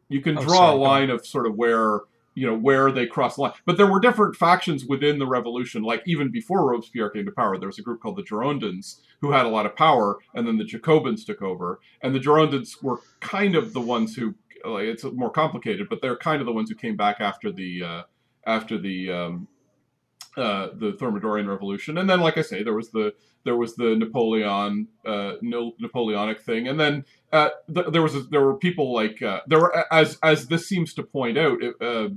you can Oh, draw sorry, a line of sort of where you know where they cross the line, but there were different factions within the revolution. Like even before Robespierre came to power, there was a group called the Girondins who had a lot of power, and then the Jacobins took over, and the Girondins were kind of the ones who like it's more complicated, but they're kind of the ones who came back after the uh, after the um, uh, the Thermidorian Revolution, and then, like I say, there was the there was the Napoleon uh, Napoleonic thing, and then uh, th- there was a, there were people like uh, there were as as this seems to point out, uh,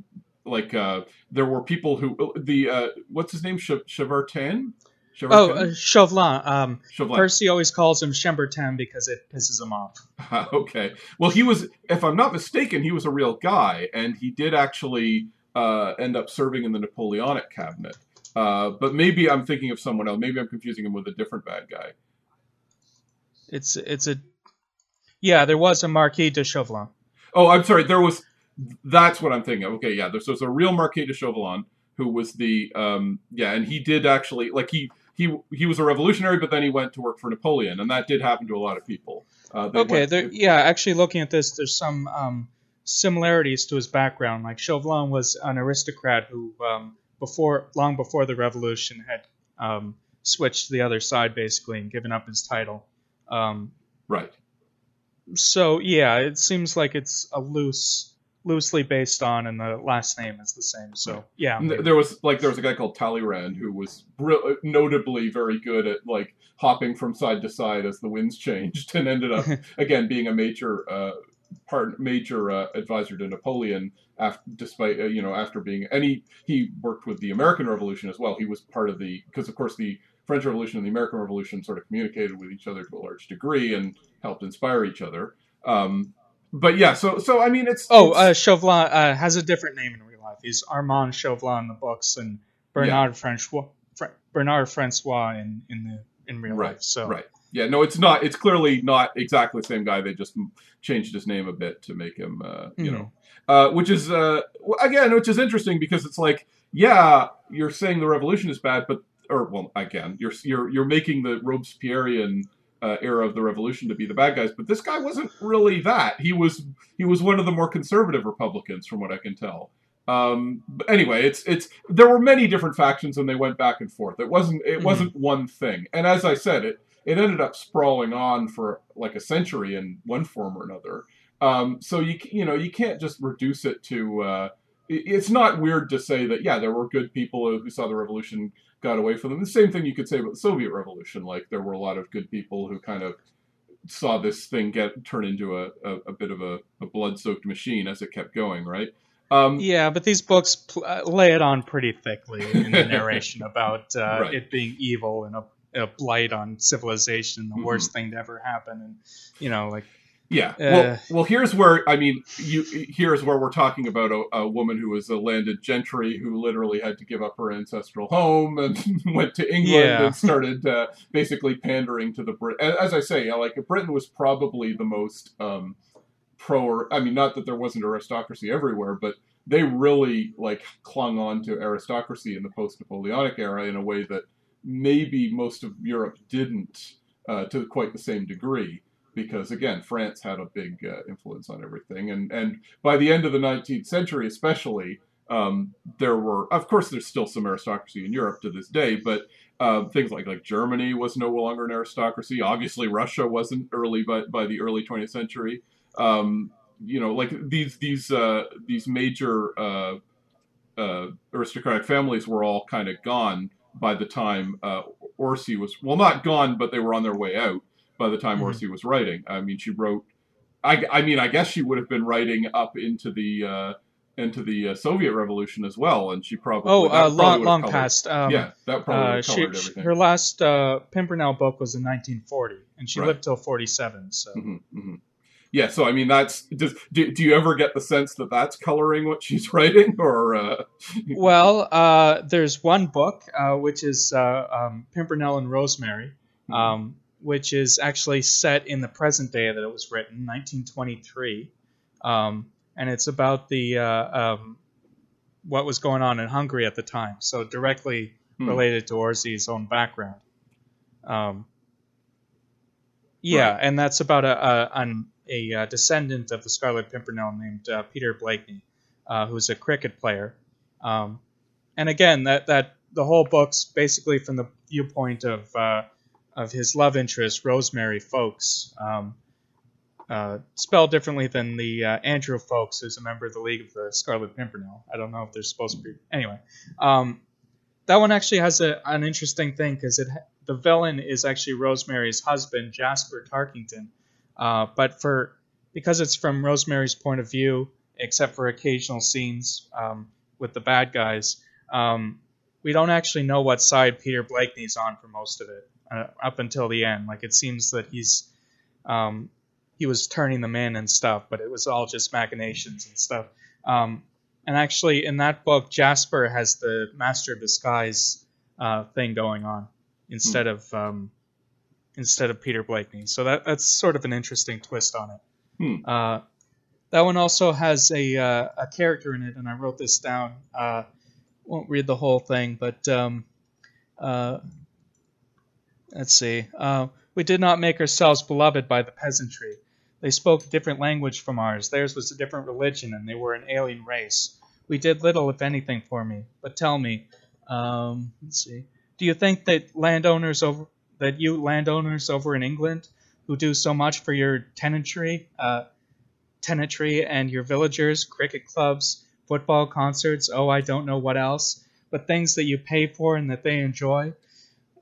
like uh, there were people who the uh, what's his name Ch- Chevertin. Oh, uh, Chauvelin. Um, Chauvelin. Percy always calls him Chambertin because it pisses him off. [laughs] okay. Well, he was, if I'm not mistaken, he was a real guy, and he did actually uh, end up serving in the Napoleonic cabinet. Uh, but maybe I'm thinking of someone else. Maybe I'm confusing him with a different bad guy. It's it's a yeah. There was a Marquis de Chauvelin. Oh, I'm sorry. There was. That's what I'm thinking of. Okay, yeah. There's, there's a real Marquis de Chauvelin who was the um yeah, and he did actually like he he he was a revolutionary, but then he went to work for Napoleon, and that did happen to a lot of people. Uh, Okay, went- there, yeah. Actually, looking at this, there's some um, similarities to his background. Like Chauvelin was an aristocrat who, um, before long before the revolution, had um, switched to the other side basically and given up his title. Um, right. So yeah, it seems like it's a loose, loosely based on, and the last name is the same. So yeah, maybe. There was like there was a guy called Talleyrand who was br- notably very good at like hopping from side to side as the winds changed, and ended up [laughs] again being a major uh, part major uh, advisor to Napoleon. After, despite uh, you know after being and he he worked with the American Revolution as well. He was part of the because of course the French Revolution and the American Revolution sort of communicated with each other to a large degree and helped inspire each other. Um, but yeah, so so I mean, it's Oh, it's, uh, Chauvelin uh, has a different name in real life. He's Armand Chauvelin in the books and Bernard Francois, Fr- Bernard Francois in, in the in real right, life. So right, yeah, no, it's not. It's clearly not exactly the same guy. They just changed his name a bit to make him, uh, you Mhm. know, uh, which is uh, again, which is interesting because it's like, yeah, you're saying the revolution is bad, but or well, again, you're you're you're making the Robespierrean uh, era of the revolution to be the bad guys, but this guy wasn't really that. He was he was one of the more conservative Republicans, from what I can tell. Um, but anyway, it's it's there were many different factions and they went back and forth. It wasn't it Mhm. wasn't one thing. And as I said, it it ended up sprawling on for like a century in one form or another. Um, so you you know you can't just reduce it to. Uh, it- it's not weird to say that yeah there were good people who saw the revolution got away from them. The same thing you could say about the Soviet Revolution. Like there were a lot of good people who kind of saw this thing get turn into a, a, a bit of a, a blood-soaked machine as it kept going, right? Um, yeah, but these books pl- uh, lay it on pretty thickly in the [laughs] narration about uh, Right. it being evil and a, a blight on civilization, the Mhm. worst thing to ever happen, and you know, like Yeah. Uh, well, well, here's where I mean, you here's where we're talking about a, a woman who was a landed gentry who literally had to give up her ancestral home and [laughs] went to England Yeah. and started uh, basically pandering to the Brit. As I say, like Britain was probably the most um, pro. I mean, not that there wasn't aristocracy everywhere, but they really like clung on to aristocracy in the post-Napoleonic era in a way that maybe most of Europe didn't uh, to quite the same degree because again France had a big uh, influence on everything. And and by the end of the 19th century especially um, there were of course there's still some aristocracy in Europe to this day but uh, things like like Germany was no longer an aristocracy. Obviously Russia wasn't early by, by the early 20th century. Um, you know like these these uh, these major uh, uh, aristocratic families were all kind of gone by the time uh, Orczy was well not gone but they were on their way out by the time Mhm. Orczy was writing. I mean, she wrote. I, I mean, I guess she would have been writing up into the uh, into the uh, Soviet Revolution as well, and she probably oh, uh, probably long, long colored- past. Um, yeah, that probably uh, she, everything. her last uh, Pimpernel book was in 1940, and she Right. lived till 47. So hmm hmm Yeah, so I mean, that's does do, do you ever get the sense that that's coloring what she's [laughs] writing, or uh, well, uh, there's one book uh, which is uh, um, Pimpernel and Rosemary, Mm-hmm. um, which is actually set in the present day that it was written, 1923, um, and it's about the uh, um, what was going on in Hungary at the time, so directly Hmm. related to Orczy's own background. Um, yeah, Right. and that's about a a, an, a, uh descendant of the Scarlet Pimpernel named uh, Peter Blakeney, uh, who's a cricket player. Um, and again, that that the whole book's basically from the viewpoint of uh, of his love interest, Rosemary Folks, um, uh, spelled differently than the uh, Andrew Ffoulkes, who's a member of the League of the Scarlet Pimpernel. I don't know if they're supposed to be. Anyway, um, that one actually has a, an interesting thing because it the villain is actually Rosemary's husband, Jasper Tarkington. Uh, but for because it's from Rosemary's point of view, except for occasional scenes um, with the bad guys, um, we don't actually know what side Peter Blakeney's on for most of it uh, up until the end. Like it seems that he's um, he was turning them in and stuff, but it was all just machinations and stuff. Um, and actually, in that book, Jasper has the Master of Disguise uh, thing going on instead of um, instead of Peter Blakeney. So that that's sort of an interesting twist on it. Hmm. Uh, that one also has a uh, a character in it, and I wrote this down. Uh, won't read the whole thing, but um, uh, let's see. Uh, we did not make ourselves beloved by the peasantry. They spoke a different language from ours. Theirs was a different religion, and they were an alien race. We did little, if anything, for me. But tell me, um, let's see. Do you think that landowners over that you landowners over in England who do so much for your tenantry, uh, tenantry and your villagers, cricket clubs, football concerts, oh, I don't know what else, but things that you pay for and that they enjoy?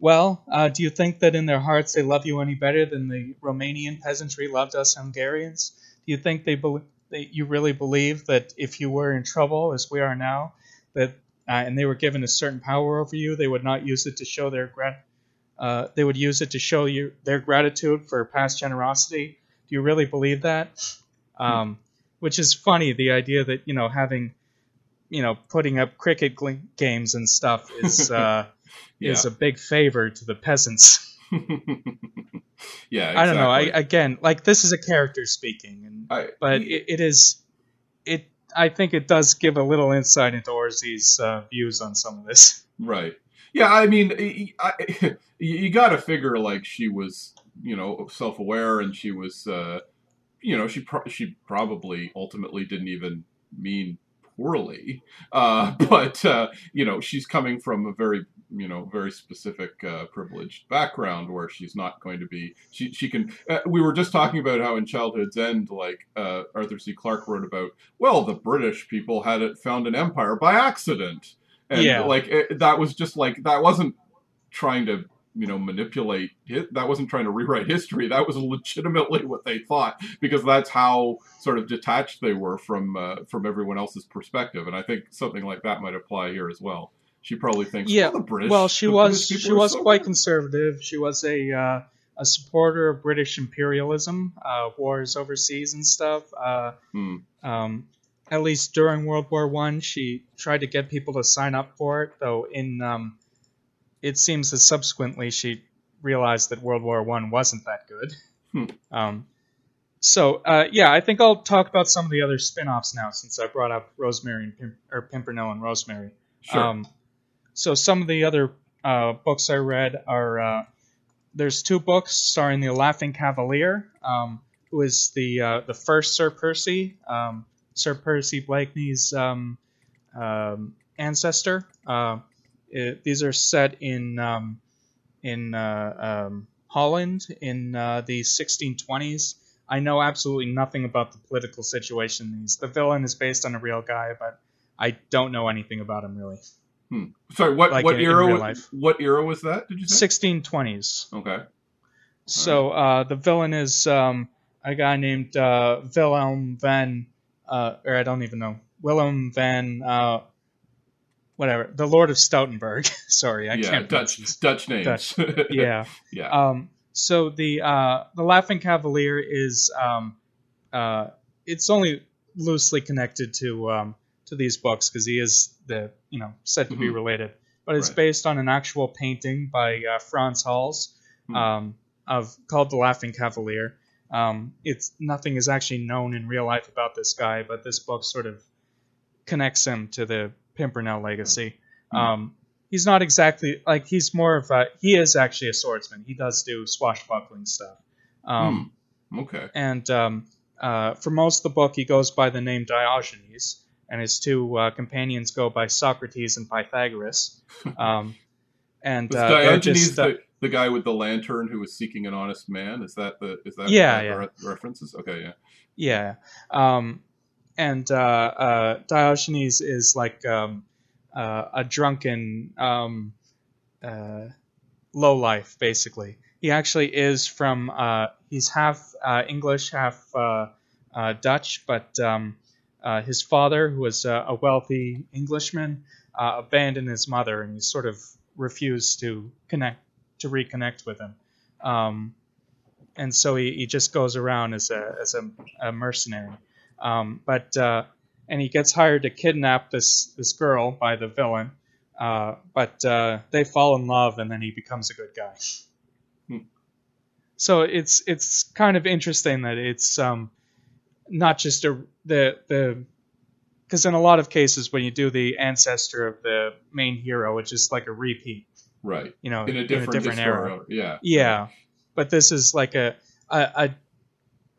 Well, uh, do you think that in their hearts they love you any better than the Romanian peasantry loved us Hungarians? Do you think they, that you really believe that if you were in trouble, as we are now, that uh, and they were given a certain power over you, they would not use it to show their grat- uh, they would use it to show you their gratitude for past generosity. Do you really believe that? Um, which is funny. The idea that you know having, you know, putting up cricket games and stuff is [laughs] uh, is a big favor to the peasants. [laughs] yeah, I don't know. I again, like this is a character speaking, and I- but it, it is it. I think it does give a little insight into Orczy's uh, views on some of this. Right. Yeah, I mean, I, I, [laughs] you got to figure like she was, you know, self-aware, and she was, uh, you know, she pro- she probably ultimately didn't even mean poorly, uh, [laughs] but uh, you know, she's coming from a very, you know, very specific uh, privileged background where she's not going to be. She she can. Uh, we were just talking about how in Childhood's End, like uh, Arthur C. Clarke wrote about. Well, the British people had it found an empire by accident and Yeah. like it, that was just like that wasn't trying to you know manipulate it that wasn't trying to rewrite history that was legitimately [laughs] what they thought because that's how sort of detached they were from uh, from everyone else's perspective and i think something like that might apply here as well she probably thinks Yeah, well, the british Well, she was she was so quite good." conservative. She was a uh, a supporter of British imperialism, uh, wars overseas and stuff. Uh, Hmm. um, at least during World War One, she tried to get people to sign up for it. Though in um, it seems that subsequently she realized that World War One wasn't that good. Hmm. Um, so uh, yeah, I think I'll talk about some of the other spin-offs now since I brought up Rosemary and Pim- or Pimpernel and Rosemary. Sure. Um, so some of the other uh, books I read are uh, there's two books starring the Laughing Cavalier, um, who is the uh, the first Sir Percy, um, Sir Percy Blakeney's um, um, ancestor. Uh, it- these are set in um, in uh, um, Holland in uh, the 1620s. I know absolutely nothing about the political situation. These the villain is based on a real guy, but I don't know anything about him really. Sorry what like what in- in era life. what era was that did you say 1620s. okay So uh, the villain is um, a guy named uh, Willem van, uh, or I don't even know Willem van, uh, whatever, the Lord of Stoutenburg. [laughs] Sorry, I yeah can't dutch dutch names Dutch. [laughs] Yeah. yeah Um, so the uh, the Laughing Cavalier is um, uh, it's only loosely connected to um, to these books because he is the you know said to be Mhm. related, but it's Right. based on an actual painting by uh, Frans Hals Hmm. um, of called the Laughing Cavalier. Um, it's nothing is actually known in real life about this guy, but this book sort of connects him to the Pimpernel legacy. Hmm. Um, he's not exactly like he's more of a he is actually a swordsman. He does do swashbuckling stuff. Um, okay And um, uh, for most of the book, he goes by the name Diogenes, and his two uh, companions go by Socrates and Pythagoras. [laughs] Um, and uh, diogenes just, uh, the, the guy with the lantern who was seeking an honest man is that the is that Yeah, yeah. re- references okay yeah Yeah. Um, and uh, uh, Diogenes is like um, uh, a drunken um, uh, low life, basically. He actually is from, uh, he's half uh, English, half uh, uh, Dutch, but um, uh, his father, who was uh, a wealthy Englishman, uh, abandoned his mother and he sort of refused to connect, to reconnect with him. Um, and so he, he just goes around as a as a, a mercenary. Um, but uh, and he gets hired to kidnap this this girl by the villain. Uh, but uh, they fall in love, and then he becomes a good guy. Hmm. So it's it's kind of interesting that it's um, not just a the the because in a lot of cases when you do the ancestor of the main hero, it's just like a repeat. right You know, in a different, era. yeah Yeah, but this is like a a, a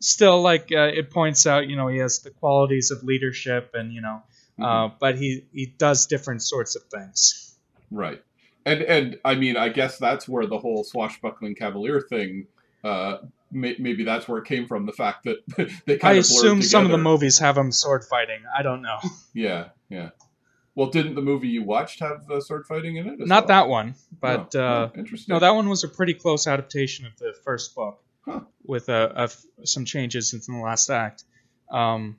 still like uh, it points out, you know, he has the qualities of leadership, and you know, uh, but he he does different sorts of things. Right. And and I mean, I guess that's where the whole swashbuckling cavalier thing. Uh, may, maybe that's where it came from. The fact that [laughs] they kind I of assume some of the movies have them sword fighting. I don't know. [laughs] Yeah, yeah. Well, didn't the movie you watched have uh, sword fighting in it? Not well? that one, but No. uh, Oh, interesting. no, that one was a pretty close adaptation of the first book, Huh. with uh, a f- some changes in the last act. Um,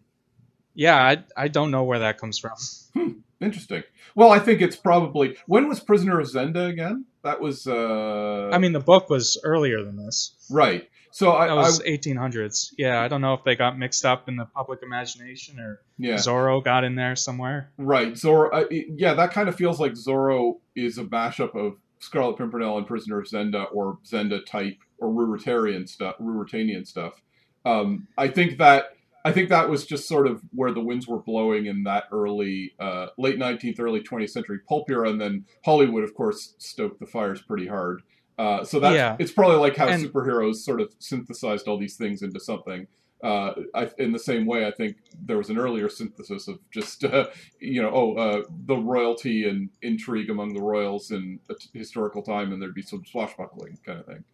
yeah, I I don't know where that comes from. Interesting. Well, I think it's probably when was Prisoner of Zenda again? That was. uh I mean, the book was earlier than this. right. So I, That was 1800s. Yeah, I don't know if they got mixed up in the public imagination or yeah. Zorro got in there somewhere. Right, Zorro. Uh, yeah, that kind of feels like Zorro is a mashup of Scarlet Pimpernel and Prisoner of Zenda, or Zenda type, or Ruritarian stuff, Ruritanian stuff. Um, I think that I think that was just sort of where the winds were blowing in that early, uh, late 19th, early 20th century pulp era, and then Hollywood, of course, stoked the fires pretty hard. Uh, so that Yeah. it's probably like how And- superheroes sort of synthesized all these things into something. Uh, I, in the same way, I think there was an earlier synthesis of just uh, you know, oh, uh, the royalty and intrigue among the royals in a t- historical time, and there'd be some swashbuckling kind of thing.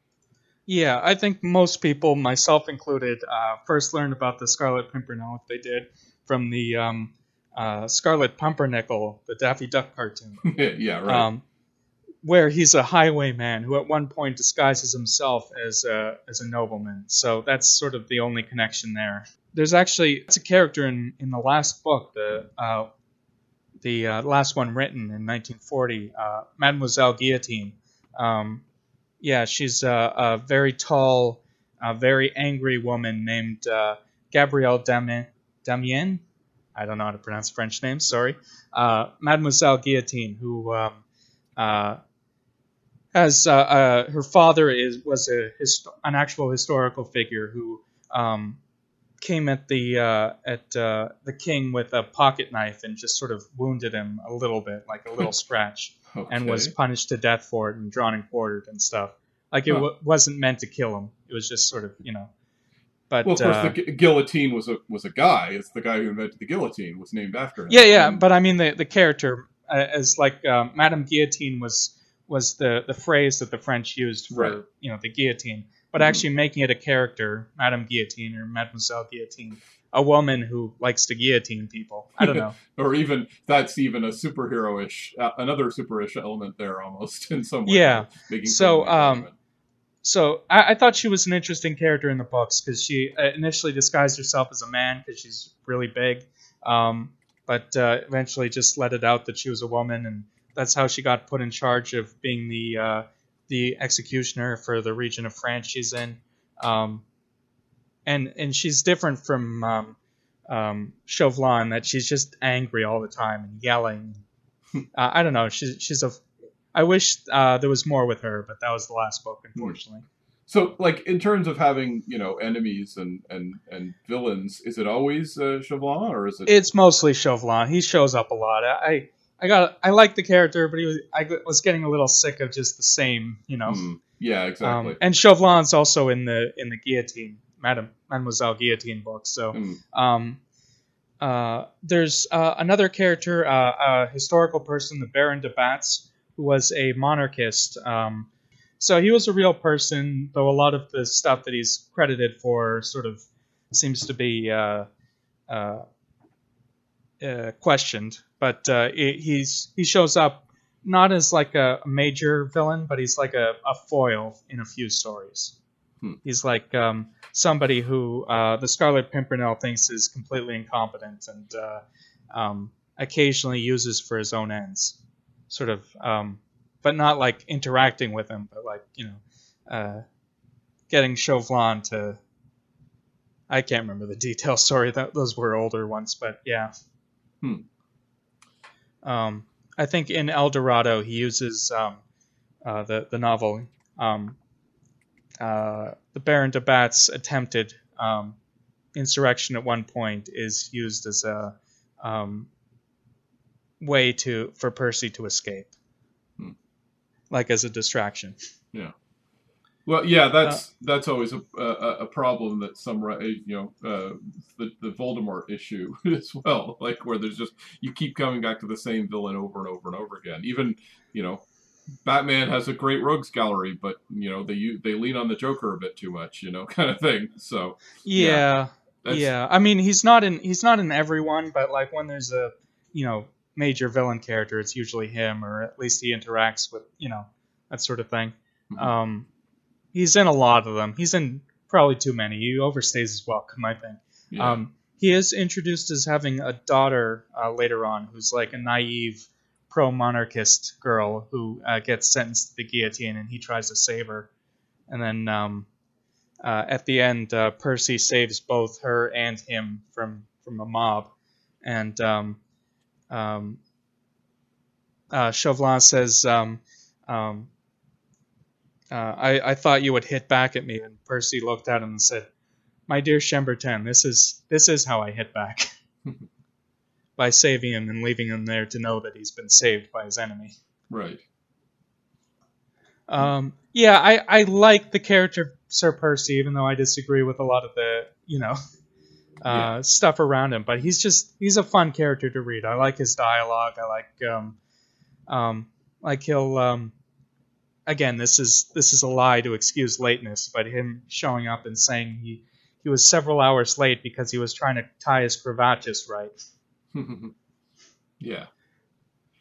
Yeah, I think most people, myself included, uh, first learned about the Scarlet Pimpernel, if they did, from the um, uh, Scarlet Pumpernickel, the Daffy Duck cartoon. [laughs] yeah, right. um, where he's a highwayman who at one point disguises himself as a, as a nobleman. So that's sort of the only connection there. There's actually it's a character in, in the last book, the uh, the uh, last one written in 1940, uh, Mademoiselle Guillotine. Um, yeah, she's a, a very tall, a very angry woman named uh, Gabrielle Damien. Damien? I don't know how to pronounce French names. Sorry, uh, Mademoiselle Guillotine, who um, uh, has uh, uh, her father is was a an actual historical figure who um, came at the uh, at uh, the king with a pocket knife and just sort of wounded him a little bit, like a little [laughs] scratch, and was punished to death for it and drawn and quartered and stuff. Like it Huh. w- wasn't meant to kill him; it was just sort of you know. But well, of course, uh, the gu- guillotine was a was a guy. It's the guy who invented the guillotine was named after him. Yeah, yeah, And- but I mean the the character uh, as like um, Madame Guillotine was was the the phrase that the French used for Right. you know the guillotine, but Mhm. actually making it a character, Madame Guillotine or Mademoiselle Guillotine, a woman who likes to guillotine people. I don't know. [laughs] or even that's even a superhero-ish, uh, another superish element there almost [laughs] in some way. Yeah. So, fun of the um, so I, I thought she was an interesting character in the books because she uh, initially disguised herself as a man because she's really big, um, but uh, eventually just let it out that she was a woman, and that's how she got put in charge of being the uh, the executioner for the region of France she's in. Um, and and she's different from um, um, Chauvelin that she's just angry all the time and yelling. uh, I don't know. She's she's a. I wish uh, there was more with her, but that was the last book, unfortunately. So, like in terms of having you know enemies and and and villains, is it always uh, Chauvelin or is it? It's mostly Chauvelin. He shows up a lot. I I got I like the character, but he was I was getting a little sick of just the same, you know. Hmm, yeah, exactly. Um, and Chauvelin's also in the in the guillotine, Madame Mademoiselle Guillotine book. So Hmm. um, uh, there's uh, another character, uh, a historical person, the Baron de Batz, who was a monarchist. Um, so he was a real person, though a lot of the stuff that he's credited for sort of seems to be uh, uh, uh, questioned. But uh, he- he's he shows up not as like a major villain, but he's like a, a foil in a few stories. Hmm. He's like um, somebody who uh, the Scarlet Pimpernel thinks is completely incompetent and uh, um, occasionally uses for his own ends, sort of, um, but not like interacting with him, but like you know, uh, getting Chauvelin to. I can't remember the details. [laughs] Sorry, that those were older ones, but yeah. Hmm. Um, I think in El Dorado he uses um, uh, the the novel. Um, uh, the Baron de Bat's attempted um, insurrection at one point is used as a um, way to for Percy to escape, Hmm. like as a distraction. Yeah. Well, yeah, that's Uh, that's always a, a a problem that some you know uh, the the Voldemort issue [laughs] as well, like where there's just you keep coming back to the same villain over and over and over again. Even you know, Batman has a great rogues gallery, but you know they they lean on the Joker a bit too much, you know, [laughs] kind of thing. So Yeah, that's, yeah. I mean, he's not in he's not in everyone, but like when there's a you know major villain character, it's usually him, or at least he interacts with you know that sort of thing. Mhm. Um, he's in a lot of them. He's in probably too many. He overstays his welcome, I think. yeah. Um, he is introduced as having a daughter uh, later on, who's like a naive pro-monarchist girl who uh, gets sentenced to the guillotine, and he tries to save her. And then um, uh, at the end, uh, Percy saves both her and him from from a mob, and um, um, uh, Chauvelin says, um, um, uh, I, I thought you would hit back at me. And Percy looked at him and said, My dear Chambertin, this is, this is how I hit back. [laughs] by saving him and leaving him there to know that he's been saved by his enemy. Right. Um, yeah, I, I like the character of Sir Percy, even though I disagree with a lot of the, you know, uh, Yeah. stuff around him. But he's just he's a fun character to read. I like his dialogue. I like um, um, like he'll um, again this is this is a lie to excuse lateness, but him showing up and saying he he was several hours late because he was trying to tie his cravat just right. [laughs] yeah.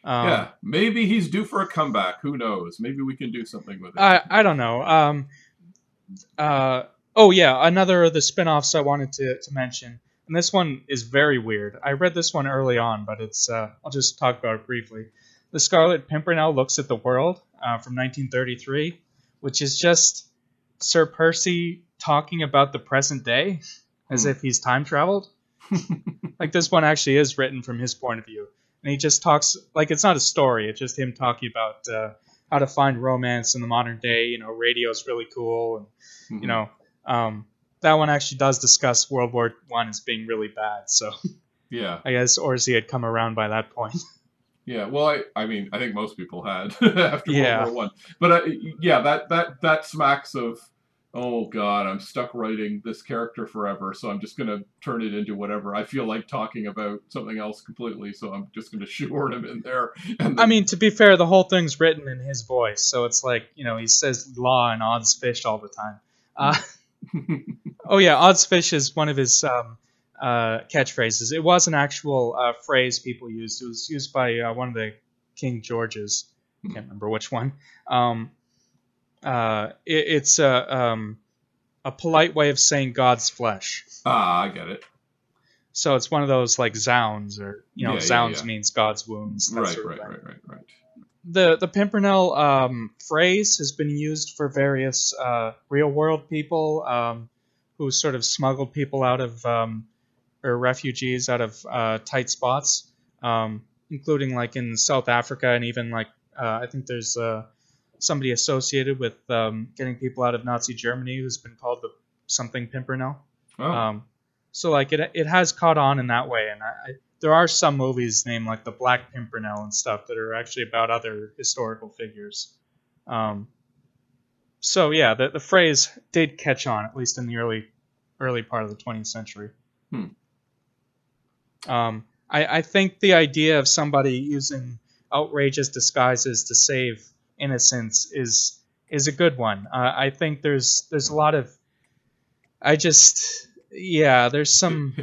Um, yeah. Maybe he's due for a comeback. Who knows? Maybe we can do something with it. I I don't know. Um, uh, oh yeah, another of the spin-offs I wanted to, to mention, and this one is very weird. I read this one early on, but it's uh, I'll just talk about it briefly. The Scarlet Pimpernel looks at the world uh, from 1933, which is just Sir Percy talking about the present day as Hmm. if he's time traveled. [laughs] like this one actually is written from his point of view, and he just talks like it's not a story. It's just him talking about uh, how to find romance in the modern day. You know, radio is really cool, and Mhm. you know, um, that one actually does discuss World War One as being really bad. So Yeah. [laughs] I guess Orczy had come around by that point. [laughs] Yeah, well, I, I mean, I think most people had after Yeah. World War One, but uh, yeah, that that that smacks of, oh god, I'm stuck writing this character forever, so I'm just gonna turn it into whatever I feel like talking about something else completely. So I'm just gonna [laughs] shoehorn him in there. And I mean, to be fair, the whole thing's written in his voice, so it's like you know he says law and odds fish all the time. Uh, [laughs] oh yeah, odds fish is one of his um, uh, catchphrases. It was an actual uh, phrase people used. It was used by uh, one of the King Georges. I can't remember which one. Um, uh, it, it's a um, a polite way of saying God's flesh. ah, I get it. So it's one of those like zounds, or you know, Yeah, yeah, zounds yeah. means God's wounds. that Right, right, right, right, right. the the Pimpernel um, phrase has been used for various uh, real world people um, who sort of smuggled people out of um, or refugees out of uh, tight spots, um, including like in South Africa and even like uh, I think there's uh, somebody associated with um, getting people out of Nazi Germany who's been called the something Pimpernel. Oh, Um, so like it it has caught on in that way, and I, I, there are some movies named like the Black Pimpernel and stuff that are actually about other historical figures. Um, so yeah, the the phrase did catch on at least in the early early part of the 20th century. Hmm. Um, I, I think the idea of somebody using outrageous disguises to save innocence is is a good one. Uh, I think there's there's a lot of I just yeah, there's some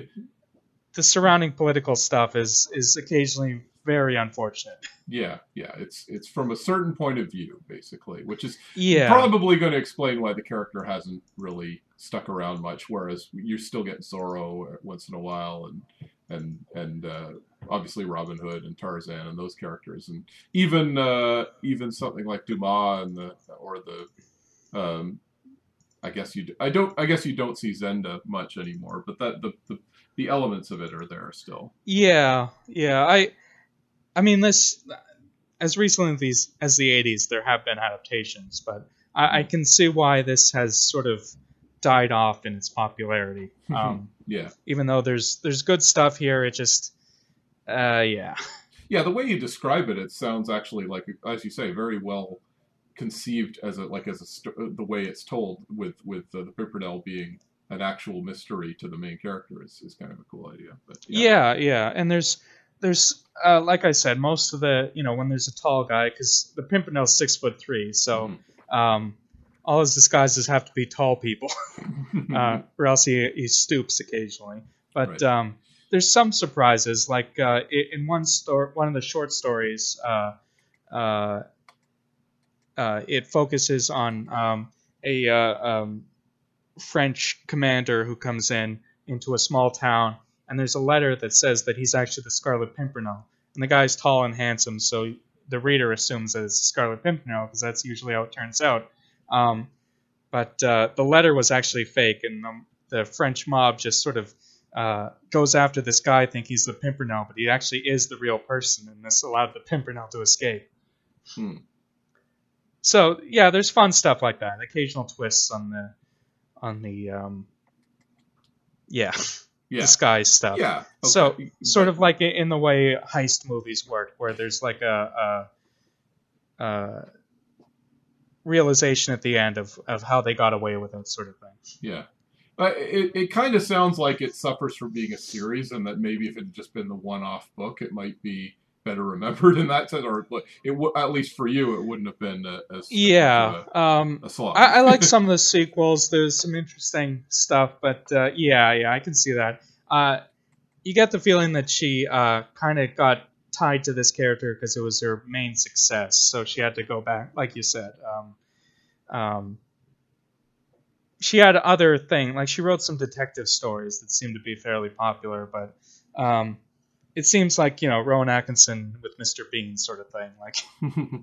[laughs] the surrounding political stuff is is occasionally very unfortunate. yeah, yeah. It's it's from a certain point of view, basically, which is Yeah. probably going to explain why the character hasn't really stuck around much. Whereas you're still getting Zorro once in a while, and and and uh, obviously Robin Hood and Tarzan and those characters, and even uh, even something like Dumas and the or the um, I guess you I don't I guess you don't see Zenda much anymore, but that the, the the elements of it are there still. Yeah, yeah. I, I mean, this as recently as these as the '80s, there have been adaptations, but I, I can see why this has sort of died off in its popularity. [laughs] Um, Yeah. even though there's there's good stuff here, it just, uh, yeah, Yeah, the way you describe it, it sounds actually like, as you say, very well conceived as a like as a sto- the way it's told with with uh, the Pimpernel being an actual mystery to the main character is, is kind of a cool idea. But yeah, yeah. And there's there's uh, like I said, most of the you know when there's a tall guy because the Pimpernel's six foot three, so um, all his disguises have to be tall people. [laughs] uh, or else he, he stoops occasionally. But Right. um, there's some surprises, like uh, in one story, one of the short stories, uh, uh, uh, it focuses on um, a uh, um, French commander who comes in into a small town and there's a letter that says that he's actually the Scarlet Pimpernel, and the guy's tall and handsome, so the reader assumes that it's Scarlet Pimpernel because that's usually how it turns out. Um, but uh, the letter was actually fake, and the, the French mob just sort of uh, goes after this guy, think he's the Pimpernel, but he actually is the real person, and this allowed the Pimpernel to escape. Hmm. So yeah, there's fun stuff like that. Occasional twists on the on the um, yeah, [laughs] Yeah. disguise stuff. Yeah. okay. So sort of like in the way heist movies work, where there's like a, a, a realization at the end of, of how they got away with it, sort of thing. Yeah. Uh, it it kind of sounds like it suffers from being a series, and that maybe if it had just been the one-off book, it might be better remembered in that sense, or it w- at least for you, it wouldn't have been uh, as Yeah, a, um, a slog. I, I like [laughs] some of the sequels. There's some interesting stuff, but uh, yeah, yeah, I can see that. Uh, you get the feeling that she uh, kind of got tied to this character because it was her main success, so she had to go back, like you said. Um, um, she had other thing, like she wrote some detective stories that seemed to be fairly popular, but um, it seems like you know Rowan Atkinson with Mr. Bean sort of thing, like [laughs]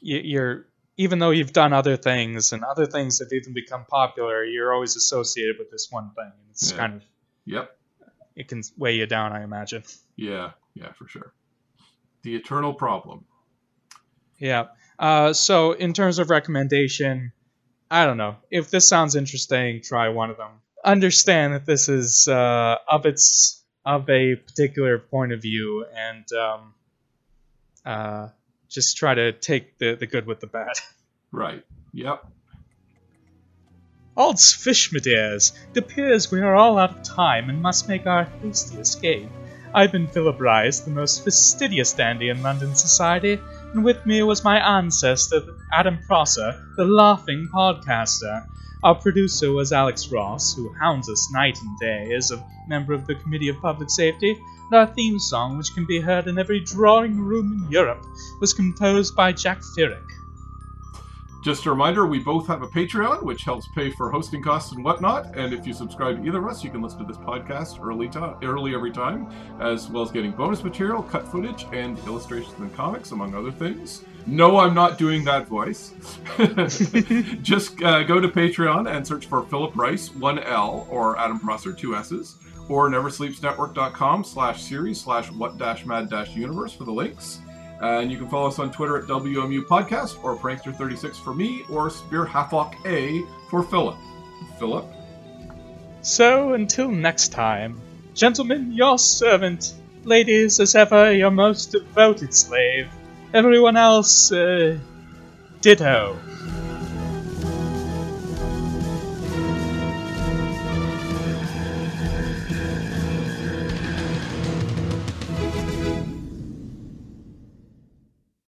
you, you're even though you've done other things and other things have even become popular, you're always associated with this one thing. It's Yeah. kind of Yep. it can weigh you down, I imagine. Yeah. Yeah. For sure. The eternal problem. Yeah. Uh, so in terms of recommendation, I don't know. If this sounds interesting, try one of them. Understand that this is uh, of its of a particular point of view, and um, uh, just try to take the, the good with the bad. [laughs] Right. Yep. Odds fish, my dears, it appears we are all out of time and must make our hasty escape. I've been Philip Rice, the most fastidious dandy in London society, and with me was my ancestor, Adam Prosser, the laughing podcaster. Our producer was Alex Ross, who hounds us night and day as a member of the Committee of Public Safety, and our theme song, which can be heard in every drawing room in Europe, was composed by Jack Firick. Just a reminder, we both have a Patreon, which helps pay for hosting costs and whatnot. And if you subscribe to either of us, you can listen to this podcast early, to- early every time, as well as getting bonus material, cut footage, and illustrations and comics, among other things. No, I'm not doing that voice. [laughs] Just uh, go to Patreon and search for Philip Rice, 1L, or Adam Prosser, 2 S's, or neversleepsnetwork.com slash series slash what dash mad dash universe for the links. And you can follow us on Twitter at WMU Podcast or Prankster36 for me or Spear Halflock A for Philip. Philip? So until next time, gentlemen, your servant, ladies, as ever, your most devoted slave, everyone else, uh, ditto.